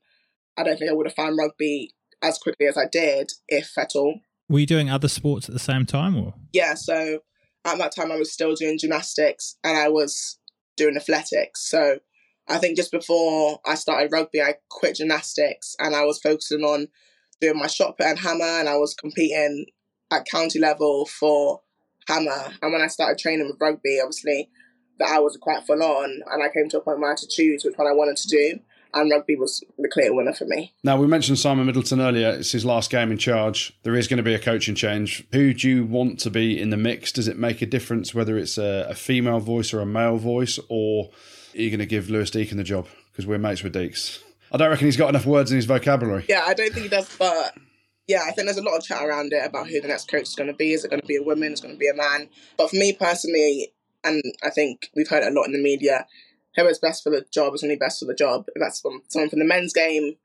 I don't think I would have found rugby as quickly as I did, if at all. Were you doing other sports at the same time, or? Yeah, so at that time I was still doing gymnastics and I was doing athletics. So I think just before I started rugby, I quit gymnastics and I was focusing on doing my shot put and hammer, and I was competing at county level for hammer. And when I started training with rugby, obviously the hours were quite full on, and I came to a point where I had to choose which one I wanted to do and rugby was the clear winner for me. Now, we mentioned Simon Middleton earlier. It's his last game in charge. There is going to be a coaching change. Who do you want to be in the mix? Does it make a difference whether it's a, a female voice or a male voice, or are you going to give Louis Deacon the job? Because we're mates with Deeks. I don't reckon he's got enough words in his vocabulary. Yeah, I don't think he does, but yeah, I think there's a lot of chat around it about who the next coach is going to be. Is it going to be a woman? Is it going to be a man? But for me personally, and I think we've heard a lot in the media, whoever's best for the job is only best for the job. If that's someone from the men's game,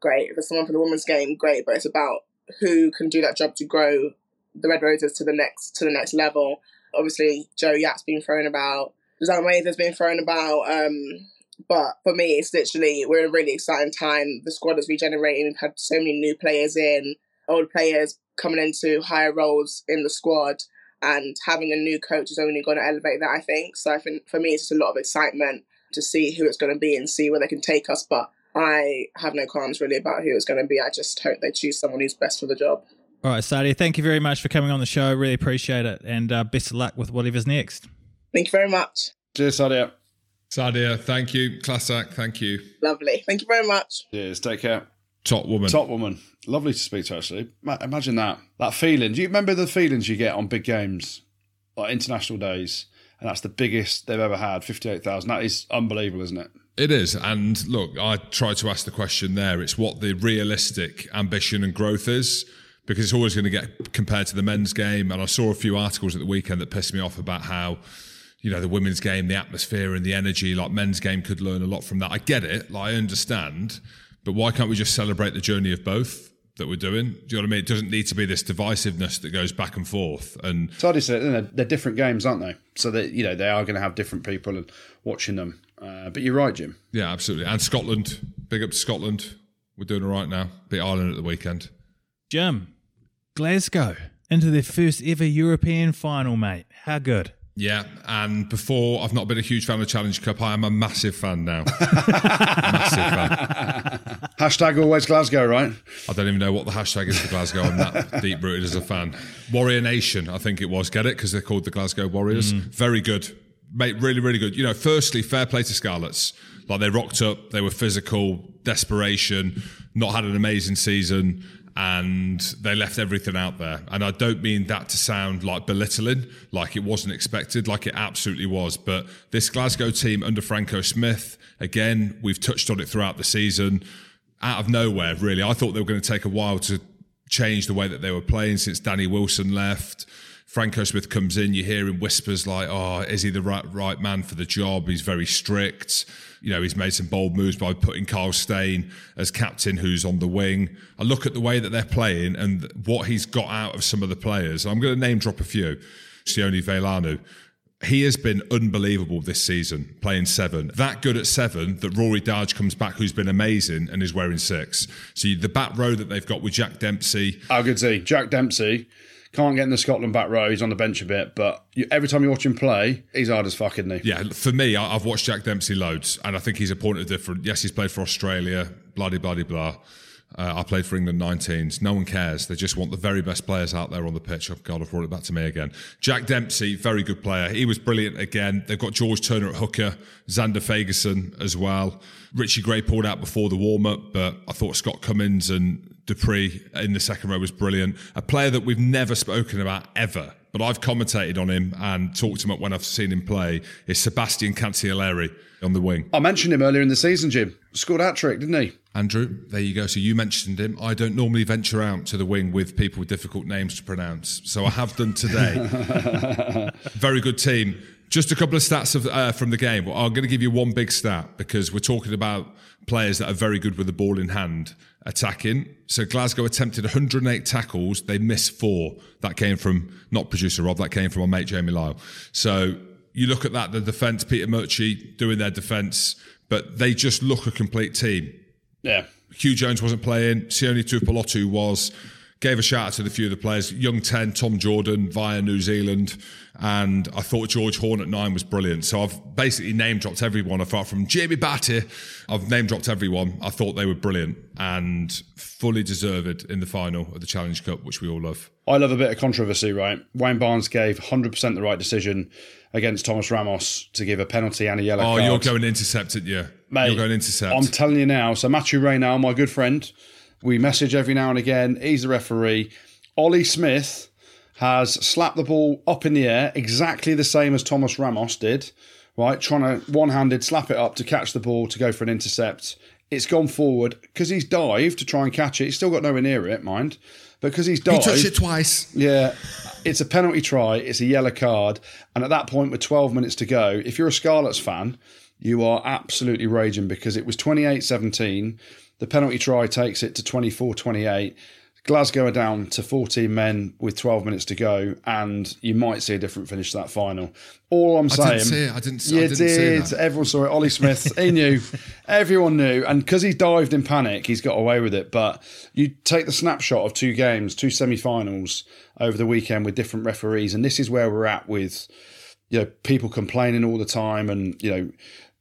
great. If it's someone from the women's game, great. But it's about who can do that job to grow the Red Roses to the next to the next level. Obviously, Jo Yapp's been thrown about. Zan has been thrown about. Um, but for me, it's literally we're in a really exciting time. The squad is regenerating. We've had so many new players in, old players coming into higher roles in the squad, and having a new coach is only going to elevate that. I think so. I think for me, it's just a lot of excitement to see who it's going to be and see where they can take us. But I have no qualms really about who it's going to be. I just hope they choose someone who's best for the job. All right, Sadia, thank you very much for coming on the show. Really appreciate it. And uh, best of luck with whatever's next. Thank you very much. Cheers, Sadia. Sadia, thank you. Class act, thank you. Lovely. Thank you very much. Cheers. Take care. Top woman. Top woman. Lovely to speak to, actually. Imagine that. That feeling. Do you remember the feelings you get on big games, like international days? and that's the biggest they've ever had 58,000 that is unbelievable isn't it it is and look i tried to ask the question there it's what the realistic ambition and growth is because it's always going to get compared to the men's game and i saw a few articles at the weekend that pissed me off about how you know the women's game the atmosphere and the energy like men's game could learn a lot from that i get it like i understand but why can't we just celebrate the journey of both that we're doing. Do you know what I mean? It doesn't need to be this divisiveness that goes back and forth. And so said, you know, they're different games, aren't they? So that you know they are going to have different people and watching them. Uh, but you're right, Jim. Yeah, absolutely. And Scotland, big up to Scotland. We're doing all right now. Beat Ireland at the weekend. Jim, Glasgow into their first ever European final, mate. How good? Yeah, and before I've not been a huge fan of Challenge Cup. I am a massive fan now. massive fan. Hashtag always Glasgow, right? I don't even know what the hashtag is for Glasgow. I'm that deep rooted as a fan. Warrior Nation, I think it was. Get it? Because they're called the Glasgow Warriors. Mm. Very good, mate. Really, really good. You know, firstly, fair play to Scarlets. Like they rocked up, they were physical, desperation, not had an amazing season and they left everything out there. And I don't mean that to sound like belittling, like it wasn't expected, like it absolutely was. But this Glasgow team under Franco Smith, again, we've touched on it throughout the season, out of nowhere, really. I thought they were going to take a while to change the way that they were playing since Danny Wilson left. Franco Smith comes in, you hear him whispers like, "Oh, is he the right right man for the job?" He's very strict. You know, he's made some bold moves by putting Kyle Steyn as captain, who's on the wing. I look at the way that they're playing and what he's got out of some of the players. I'm going to name drop a few. Sione Vailanu. He has been unbelievable this season, playing seven. That good at seven that Rory Darge comes back, who's been amazing and is wearing six. So the back row that they've got with Jack Dempsey. I could see Jack Dempsey can't get in the Scotland back row. He's on the bench a bit, but you, every time you watch him play, he's hard as fuck, isn't he? Yeah, for me, I, have watched Jack Dempsey loads, and I think he's a point of difference. Yes, he's played for Australia, bloody, bloody, blah. Uh, I played for England 19s. No one cares. They just want the very best players out there on the pitch. Oh, God, I've brought it back to me again. Jack Dempsey, very good player. He was brilliant again. They've got George Turner at hooker, Zander Fagerson as well. Richie Gray pulled out before the warm up, but I thought Scott Cummings and du Preez in the second row was brilliant. A player that we've never spoken about ever, but I've commentated on him and talked to him up when I've seen him play, is Sebastian Cancelliere on the wing. I mentioned him earlier in the season, Jim. Scored a hat trick, didn't he? Andrew, there you go. So you mentioned him. I don't normally venture out to the wing with people with difficult names to pronounce. So I have done today. Very good team. Just a couple of stats of, uh, from the game. Well, I'm going to give you one big stat because we're talking about players that are very good with the ball in hand attacking. So Glasgow attempted 108 tackles. They missed four. That came from not producer Rob. That came from our mate Jamie Lyle. So you look at that, the defence, Peter Murchie doing their defence, but they just look a complete team. Yeah. Huw Jones wasn't playing. Sione Tuipulotu was. Gave a shout out to the few of the players. Young 10, Tom Jordan via New Zealand. And I thought George Horne at nine was brilliant. So I've basically name dropped everyone apart from Jamie Bhatti. I've name dropped everyone. I thought they were brilliant and fully deserved in the final of the Challenge Cup, which we all love. I love a bit of controversy, right? Wayne Barnes gave 100% the right decision against Thomas Ramos to give a penalty and a yellow Oh, card. you're going intercept it, yeah. Mate, you're going intercept. I'm telling you now. So Mathieu Raynal, my good friend, we message every now and again. He's the referee. Ollie Smith has slapped the ball up in the air exactly the same as Thomas Ramos did, right? Trying to one-handed slap it up to catch the ball to go for an intercept. It's gone forward because he's dived to try and catch it. He's still got nowhere near it, mind. But because he's he touched it twice. yeah, it's a penalty try. It's a yellow card, and at that point, with 12 minutes to go, if you're a Scarlets fan, you are absolutely raging because it was 28-17. The penalty try takes it to 24-28. Glasgow are down to 14 men with 12 minutes to go, and you might see a different finish to that final. All I'm saying, I didn't see it. I didn't, you I didn't see did. that. Everyone saw it. Ollie Smith, he knew. Everyone knew. And because he dived in panic, he's got away with it. But you take the snapshot of two games, two semi finals over the weekend with different referees. And this is where we're at with, you know, people complaining all the time and, you know,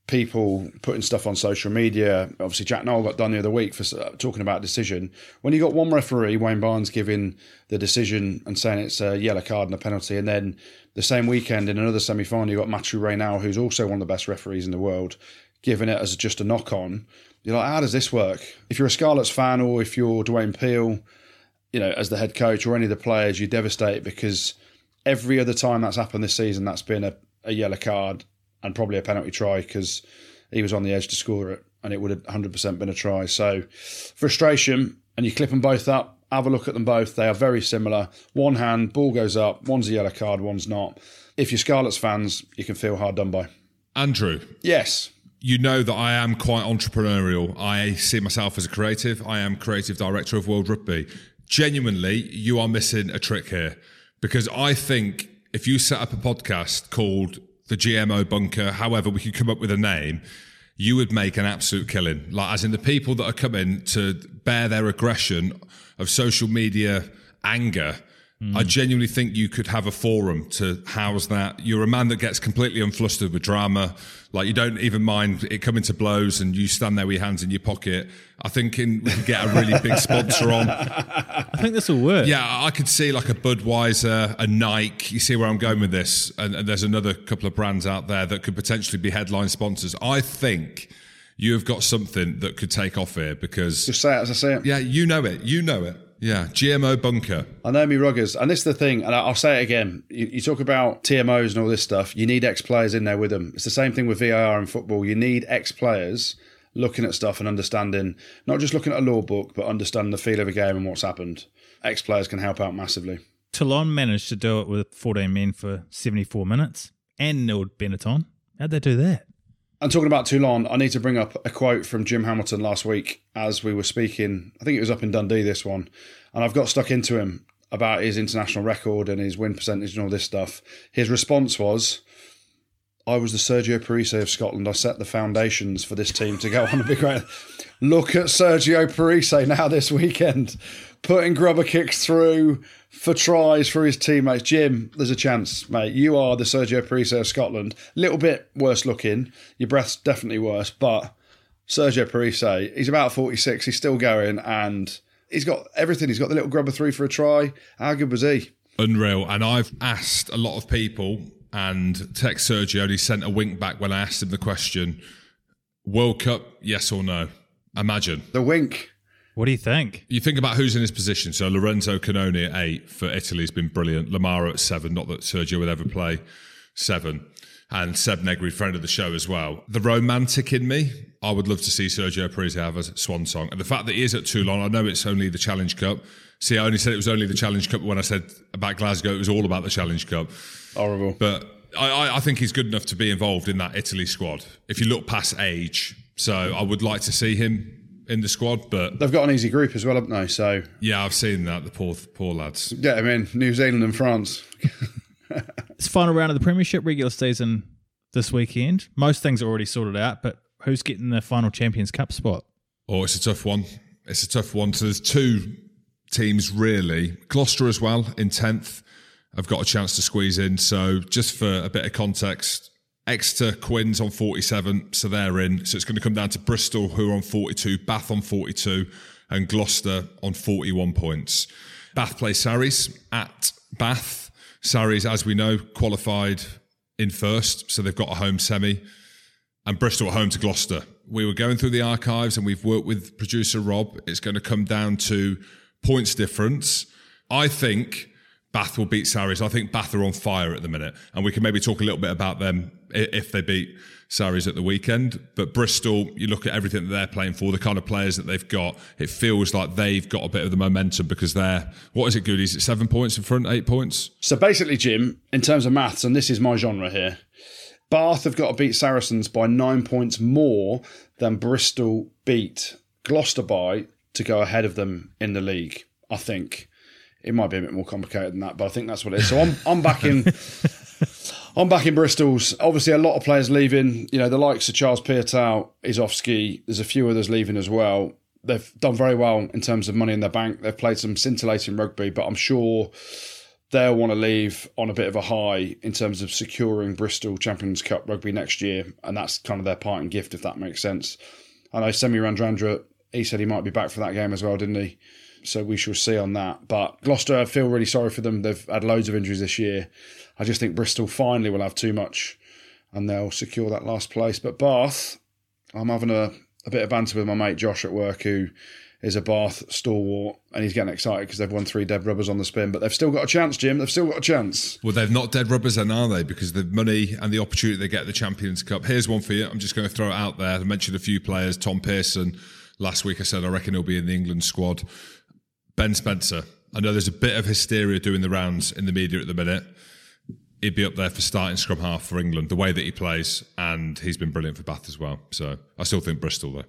people putting stuff on social media. Obviously, Jack Nowell got done the other week for uh, talking about decision. When you got one referee, Wayne Barnes, giving the decision and saying it's a yellow card and a penalty, and then the same weekend in another semi final, you got Mathieu Raynal, who's also one of the best referees in the world, giving it as just a knock on. You're like, how does this work? If you're a Scarlets fan or if you're Dwayne Peel, you know, as the head coach or any of the players, you devastate because every other time that's happened this season, that's been a, a yellow card and probably a penalty try because he was on the edge to score it and it would have 100% been a try. So frustration, and you clip them both up, have a look at them both. They are very similar. One hand, ball goes up, one's a yellow card, one's not. If you're Scarlets fans, you can feel hard done by. Andrew, Yes. you know that I am quite entrepreneurial. I see myself as a creative. I am creative director of World Rugby. Genuinely, you are missing a trick here because I think if you set up a podcast called the TMO Bunker, however we could come up with a name, you would make an absolute killing. Like, as in the people that are coming to bear their aggression of social media anger. Hmm. I genuinely think you could have a forum to house that. You're a man that gets completely unflustered with drama. Like you don't even mind it coming to blows and you stand there with your hands in your pocket. I think in, we could get a really big sponsor on. I think this will work. Yeah, I could see like a Budweiser, a Nike. You see where I'm going with this? And, and there's another couple of brands out there that could potentially be headline sponsors. I think you have got something that could take off here because, Just say it as I say it. yeah, you know it. You know it. Yeah, TMO bunker. I know me ruggers, and this is the thing, and I- I'll say it again. You, you talk about TMOs and all this stuff. You need ex players in there with them. It's the same thing with VAR in football. You need ex players looking at stuff and understanding, not just looking at a law book, but understanding the feel of a game and what's happened. Ex players can help out massively. Toulon managed to do it with 14 men for 74 minutes and nilled Benetton. How'd they do that? And talking about Toulon, I need to bring up a quote from Jim Hamilton last week as we were speaking. I think it was up in Dundee, this one. And I've got stuck into him about his international record and his win percentage and all this stuff. His response was, I was the Sergio Parisse of Scotland. I set the foundations for this team to go on a big great. Look at Sergio Parisse now this weekend, putting grubber kicks through for tries for his teammates. Jim, there's a chance, mate. You are the Sergio Parisse of Scotland. Little bit worse looking. Your breath's definitely worse, but Sergio Parisse, he's about 46, he's still going, and he's got everything. He's got the little grubber three for a try. How good was he? Unreal. And I've asked a lot of people, and Tex Sergio only sent a wink back when I asked him the question World Cup, yes or no? Imagine. The wink. What do you think? You think about who's in his position. So Lorenzo Cannone at eight for Italy has been brilliant. Lamaro at seven. Not that Sergio would ever play seven. And Seb Negri, friend of the show as well. The romantic in me, I would love to see Sergio Parisse have a swan song. And the fact that he is at Toulon, I know it's only the Challenge Cup. See, I only said it was only the Challenge Cup when I said about Glasgow, it was all about the Challenge Cup. Horrible. But I, I think he's good enough to be involved in that Italy squad. If you look past age, so I would like to see him in the squad. But they've got an easy group as well, haven't they? So yeah, I've seen that. The poor, poor lads. Yeah, I mean New Zealand and France. it's final round of the Premiership regular season this weekend. Most things are already sorted out, but who's getting the final Champions Cup spot? Oh, it's a tough one. It's a tough one. So there's two teams really. Gloucester as well in tenth. I've got a chance to squeeze in. So just for a bit of context, Exeter, Quins on 47, so they're in. So it's going to come down to Bristol, who are on 42, Bath on 42, and Gloucester on 41 points. Bath play Sarries at Bath. Sarries, as we know, qualified in first, so they've got a home semi. And Bristol at home to Gloucester. We were going through the archives and we've worked with producer Rob. It's going to come down to points difference. I think Bath will beat Sarries. I think Bath are on fire at the minute, and we can maybe talk a little bit about them if they beat Sarries at the weekend. But Bristol, you look at everything that they're playing for, the kind of players that they've got, it feels like they've got a bit of the momentum because they're, what is it, good? Is it seven points in front, eight points? So basically, Jim, in terms of maths, and this is my genre here, Bath have got to beat Saracens by nine points more than Bristol beat Gloucester by to go ahead of them in the league, I think. It might be a bit more complicated than that, but I think that's what it is. So I'm I'm back in I'm back in Bristol's. Obviously, a lot of players leaving. You know, the likes of Charles Piutau is off ski. There's a few others leaving as well. They've done very well in terms of money in their bank. They've played some scintillating rugby, but I'm sure they'll want to leave on a bit of a high in terms of securing Bristol Champions Cup rugby next year, and that's kind of their parting gift, if that makes sense. I know Semi Radradra, he said he might be back for that game as well, didn't he? So we shall see on that. But Gloucester, I feel really sorry for them. They've had loads of injuries this year. I just think Bristol finally will have too much and they'll secure that last place. But Bath, I'm having a, a bit of banter with my mate Josh at work who is a Bath stalwart and he's getting excited because they've won three dead rubbers on the spin, but they've still got a chance, Jim. They've still got a chance. Well, they've not dead rubbers then, are they? Because the money and the opportunity they get at the Champions Cup. Here's one for you. I'm just going to throw it out there. I mentioned a few players. Tom Pearson. Last week I said I reckon he'll be in the England squad. Ben Spencer. I know there's a bit of hysteria doing the rounds in the media at the minute. He'd be up there for starting scrum half for England, the way that he plays, and he's been brilliant for Bath as well. So I still think Bristol though.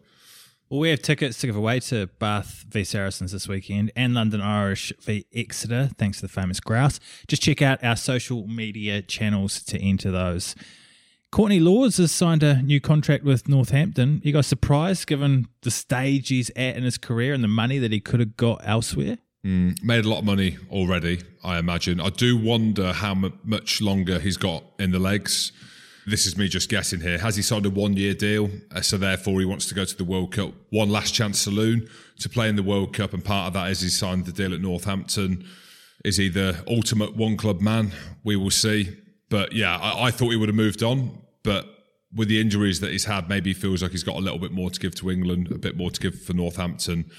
Well, we have tickets to give away to Bath v Saracens this weekend and London Irish v Exeter, thanks to the famous grouse. Just check out our social media channels to enter those. Courtney Lawes has signed a new contract with Northampton. You guys surprised given the stage he's at in his career and the money that he could have got elsewhere? Mm, made a lot of money already, I imagine. I do wonder how m- much longer he's got in the legs. This is me just guessing here. Has he signed a one year deal? Uh, so therefore, he wants to go to the World Cup. One last chance saloon to play in the World Cup. And part of that is he signed the deal at Northampton. Is he the ultimate one club man? We will see. But yeah, I, I thought he would have moved on. But with the injuries that he's had, maybe he feels like he's got a little bit more to give to England, a bit more to give for Northampton.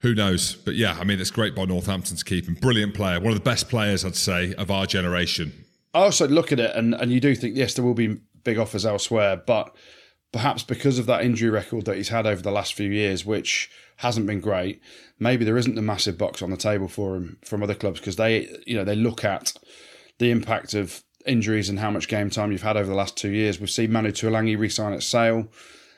Who knows? But yeah, I mean, it's great by Northampton to keep him. Brilliant player. One of the best players, I'd say, of our generation. I also look at it and, and you do think, yes, there will be big offers elsewhere, but perhaps because of that injury record that he's had over the last few years, which hasn't been great, maybe there isn't a massive box on the table for him from other clubs because they, you know, they look at the impact of injuries and how much game time you've had over the last two years. We've seen Manu Tuilagi re-sign at Sale.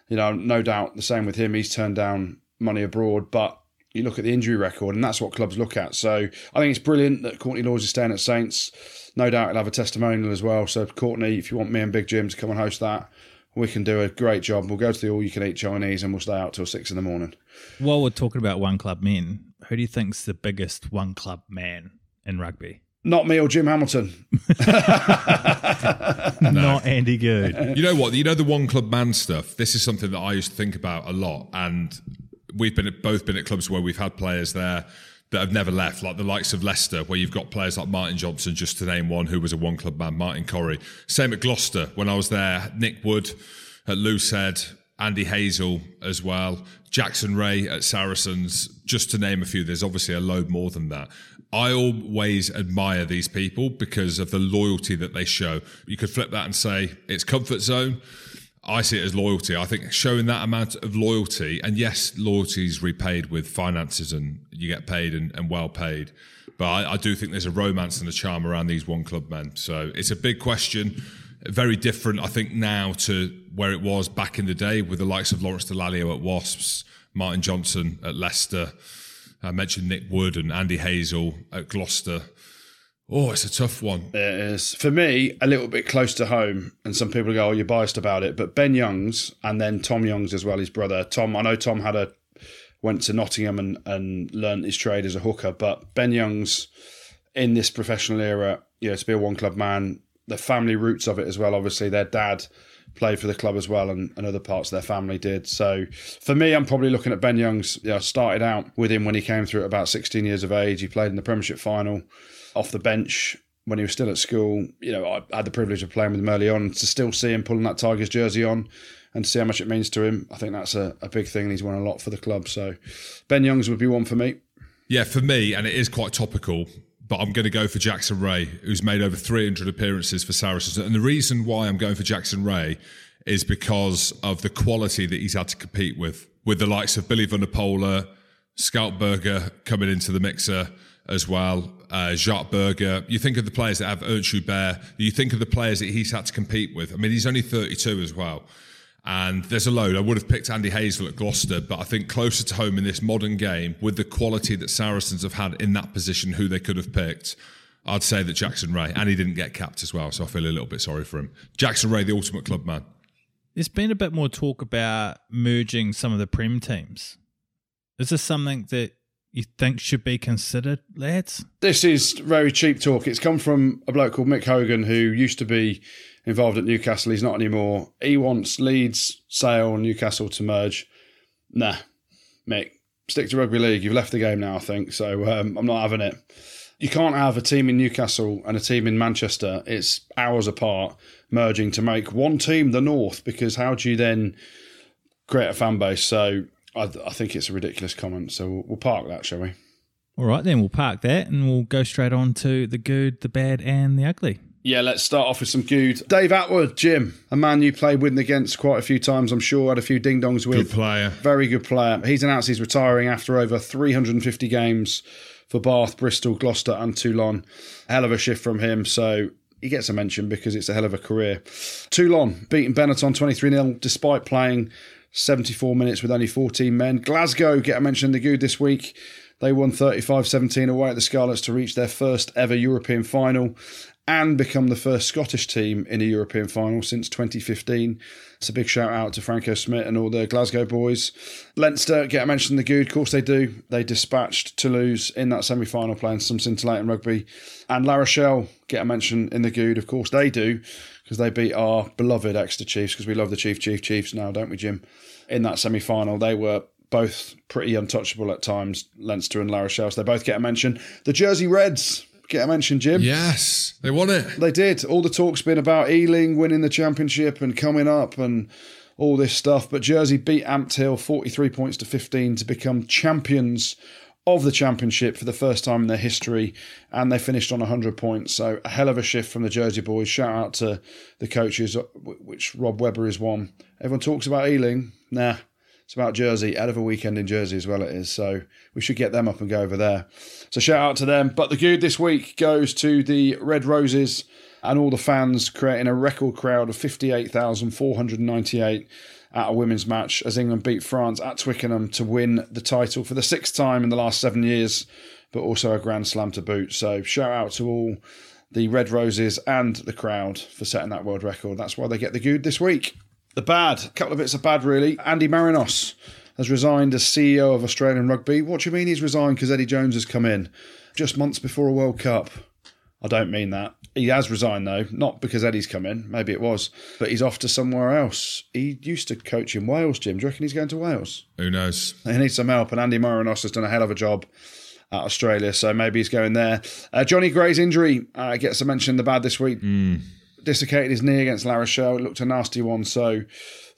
You know, no doubt the same with him. He's turned down money abroad, but you look at the injury record, and that's what clubs look at. So I think it's brilliant that Courtney Lawes is staying at Saints. No doubt he'll have a testimonial as well. So Courtney, if you want me and Big Jim to come and host that, we can do a great job. We'll go to the all you can eat Chinese and we'll stay out till six in the morning. While we're talking about one club men, who do you think's the biggest one club man in rugby? Not me or Jim Hamilton. Not Andy Goode. You know what? You know the one club man stuff. This is something that I used to think about a lot, and we've been at, both been at clubs where we've had players there that have never left, like the likes of Leicester, where you've got players like Martin Johnson, just to name one, who was a one club man, Martin Corry. Same at Gloucester when I was there. Nick Wood at Loosehead, Andy Hazell as well, Jackson Ray at Saracens, just to name a few. There's obviously a load more than that. I always admire these people because of the loyalty that they show. You could flip that and say it's comfort zone. I see it as loyalty. I think showing that amount of loyalty, and yes, loyalty is repaid with finances and you get paid and, and well paid. But I, I do think there's a romance and a charm around these one club men. So it's a big question. Very different, I think, now to where it was back in the day with the likes of Lawrence Dallaglio at Wasps, Martin Johnson at Leicester. I mentioned Nick Wood and Andy Hazell at Gloucester. Oh, it's a tough one. It is. For me, a little bit close to home, and some people go, oh, you're biased about it. But Ben Youngs and then Tom Youngs as well, his brother. Tom, I know Tom had a went to Nottingham and, and learned his trade as a hooker, but Ben Youngs in this professional era, you know, to be a one club man, the family roots of it as well. Obviously, their dad played for the club as well, and, and other parts of their family did. So for me, I'm probably looking at Ben Youngs. You started out with him when he came through at about 16 years of age. He played in the Premiership final off the bench when he was still at school. You know, I had the privilege of playing with him early on. To still see him pulling that Tigers jersey on and see how much it means to him, I think that's a, a big thing. He's won a lot for the club. So Ben Youngs would be one for me. Yeah, for me, and it is quite topical, but I'm going to go for Jackson Wray, who's made over 300 appearances for Saracens. And the reason why I'm going for Jackson Wray is because of the quality that he's had to compete with, with the likes of Billy Vunipola, Schalk Burger coming into the mixer as well, uh, Jacques Burger. You think of the players that have Ernst Joubert. You think of the players that he's had to compete with. I mean, he's only 32 as well. And there's a load. I would have picked Andy Hazell at Gloucester, but I think closer to home in this modern game, with the quality that Saracens have had in that position, who they could have picked, I'd say that Jackson Wray, and he didn't get capped as well, so I feel a little bit sorry for him. Jackson Wray, the ultimate club man. There's been a bit more talk about merging some of the Prem teams. Is this something that you think should be considered, lads? This is very cheap talk. It's come from a bloke called Mick Hogan, who used to be involved at Newcastle. He's not anymore. He wants Leeds, Sale, Newcastle to merge. Nah, Mick, stick to rugby league. You've left the game now, I think. So um, I'm not having it. You can't have a team in Newcastle and a team in Manchester. It's hours apart merging to make one team, the North, because how do you then create a fan base? So I, I think it's a ridiculous comment. So we'll, we'll park that, shall we? All right, then we'll park that and we'll go straight on to the good, the bad, and the ugly. Yeah, let's start off with some good. Dave Attwood, Jim, a man you played with and against quite a few times, I'm sure, had a few ding dongs with. Good player. Very good player. He's announced he's retiring after over 350 games for Bath, Bristol, Gloucester, and Toulon. Hell of a shift from him. So he gets a mention because it's a hell of a career. Toulon beating Benetton 23 0 despite playing 74 minutes with only 14 men. Glasgow get a mention in the good this week. They won 35 17 away at the Scarlets to reach their first ever European final and become the first Scottish team in a European final since 2015. It's a big shout out to Franco Smith and all the Glasgow boys. Leinster get a mention in the good, of course they do. They dispatched Toulouse in that semi final playing some scintillating rugby. And La Rochelle get a mention in the good, of course they do, because they beat our beloved Exeter Chiefs, because we love the Chief Chief Chiefs now, don't we, Jim? In that semi final, they were both pretty untouchable at times, Leinster and La Rochelle. So they both get a mention. The Jersey Reds get a mention, Jim. Yes, they won it. They did. All the talk's been about Ealing winning the championship and coming up and all this stuff. But Jersey beat Ampthill 43 points to 15 to become champions of the championship for the first time in their history. And they finished on 100 points. So a hell of a shift from the Jersey boys. Shout out to the coaches, uh, which Rob Webber is one. Everyone talks about Ealing. Nah, it's about Jersey. Out of a weekend in Jersey as well, it is. So we should get them up and go over there. So shout out to them. But the good this week goes to the Red Roses and all the fans creating a record crowd of 58,498 at a women's match as England beat France at Twickenham to win the title for the sixth time in the last seven years, but also a Grand Slam to boot. So shout out to all the Red Roses and the crowd for setting that world record. That's why they get the good this week. The bad, a couple of bits of bad really. Andy Marinos has resigned as CEO of Australian Rugby. What do you mean he's resigned because Eddie Jones has come in just months before a World Cup? I don't mean that. He has resigned though, not because Eddie's come in, maybe it was, but he's off to somewhere else. He used to coach in Wales, Jim. Do you reckon he's going to Wales? Who knows? He needs some help, and Andy Marinos has done a hell of a job at Australia, so maybe he's going there. Uh, Jonny Gray's injury uh, gets a mention in the bad this week. Dislocated his knee against La Rochelle. It looked a nasty one, so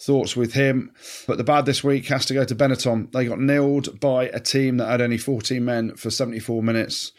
thoughts with him. But the bad this week has to go to Benetton. They got nilled by a team that had only 14 men for 74 minutes.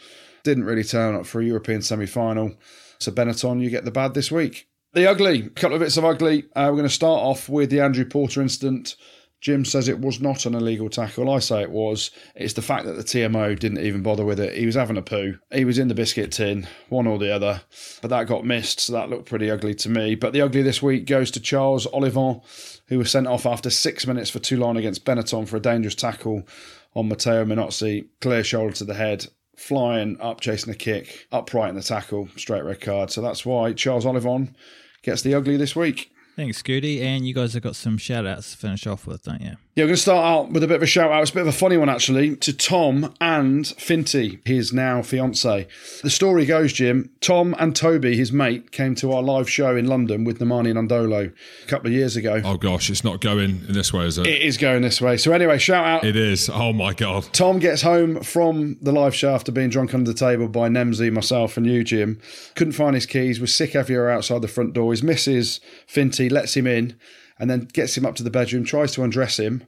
Didn't really turn up for a European semi final. So, Benetton, you get the bad this week. The ugly, a couple of bits of ugly. Uh, we're going to start off with the Andrew Porter incident. Jim says it was not an illegal tackle. I say it was. It's the fact that the TMO didn't even bother with it. He was having a poo. He was in the biscuit tin, one or the other. But that got missed, so that looked pretty ugly to me. But the ugly this week goes to Charles Olivon, who was sent off after six minutes for Toulon against Benetton for a dangerous tackle on Matteo Minozzi. Clear shoulder to the head. Flying up, chasing a kick, upright in the tackle, straight red card. So that's why Charles Olivon gets the ugly this week. Thanks, Scooty. And you guys have got some shout outs to finish off with, don't you? Yeah, we're going to start out with a bit of a shout out. It's a bit of a funny one, actually, to Tom and Finty, his now fiance. The story goes, Jim, Tom and Toby, his mate, came to our live show in London with Nemani Nadolo a couple of years ago. Oh gosh, it's not going in this way, is it? It is going this way. So, anyway, shout out. it is. Oh my god. Tom gets home from the live show after being drunk under the table by Nemsy, myself, and you, Jim. Couldn't find his keys, was sick everywhere outside the front door. His missus, Finty, lets him in and then gets him up to the bedroom, tries to undress him,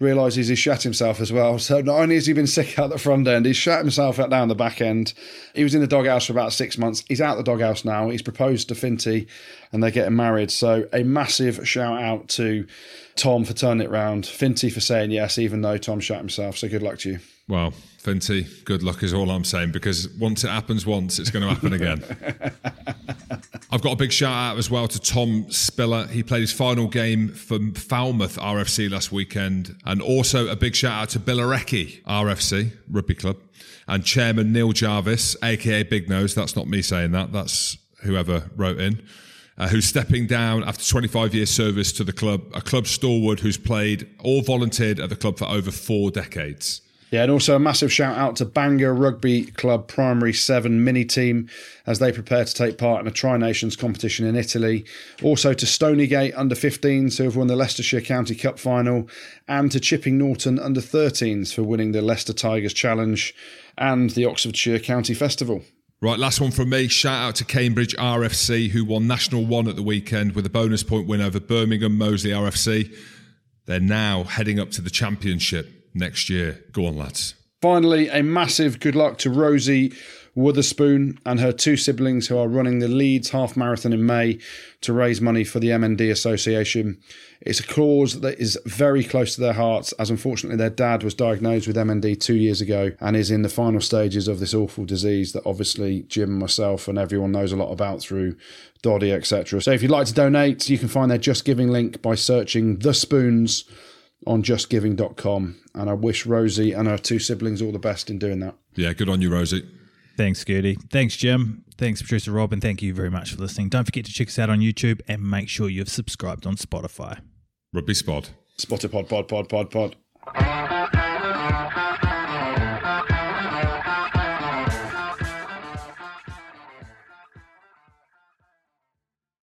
realises he's shat himself as well. So not only has he been sick out the front end, he's shat himself out down the back end. He was in the doghouse for about six months. He's out the doghouse now. He's proposed to Finty and they're getting married. So a massive shout out to Tom for turning it round, Finty for saying yes, even though Tom shat himself. So good luck to you. Well, Finty, good luck is all I'm saying because once it happens once, it's going to happen again. I've got a big shout out as well to Tom Spiller. He played his final game for Falmouth RFC last weekend. And also a big shout out to Billericay RFC, rugby club, and chairman Neil Jarvis, aka Big Nose. That's not me saying that, that's whoever wrote in. Uh, who's stepping down after 25 years service to the club, a club stalwart who's played or volunteered at the club for over four decades. Yeah, and also a massive shout out to Bangor Rugby Club Primary 7 mini team as they prepare to take part in a Tri Nations competition in Italy. Also to Stonygate under 15s who have won the Leicestershire County Cup final, and to Chipping Norton under 13s for winning the Leicester Tigers Challenge and the Oxfordshire County Festival. Right, last one from me. Shout out to Cambridge RFC, who won National 1 at the weekend with a bonus point win over Birmingham Moseley RFC. They're now heading up to the championship next year. Go on, lads. Finally, a massive good luck to Rosie Witherspoon and her two siblings who are running the Leeds Half Marathon in May to raise money for the MND Association. It's a cause that is very close to their hearts, as unfortunately their dad was diagnosed with MND two years ago and is in the final stages of this awful disease that obviously Jim, myself, and everyone knows a lot about through Doddie, etc. So if you'd like to donate, you can find their Just Giving link by searching The Spoons on justgiving.com. And I wish Rosie and her two siblings all the best in doing that. Yeah, good on you, Rosie. Thanks, Gertie. Thanks, Jim. Thanks, producer Rob, and thank you very much for listening. Don't forget to check us out on YouTube and make sure you've subscribed on Spotify. Rugby Spod. Spotted pod, pod, pod, pod, pod.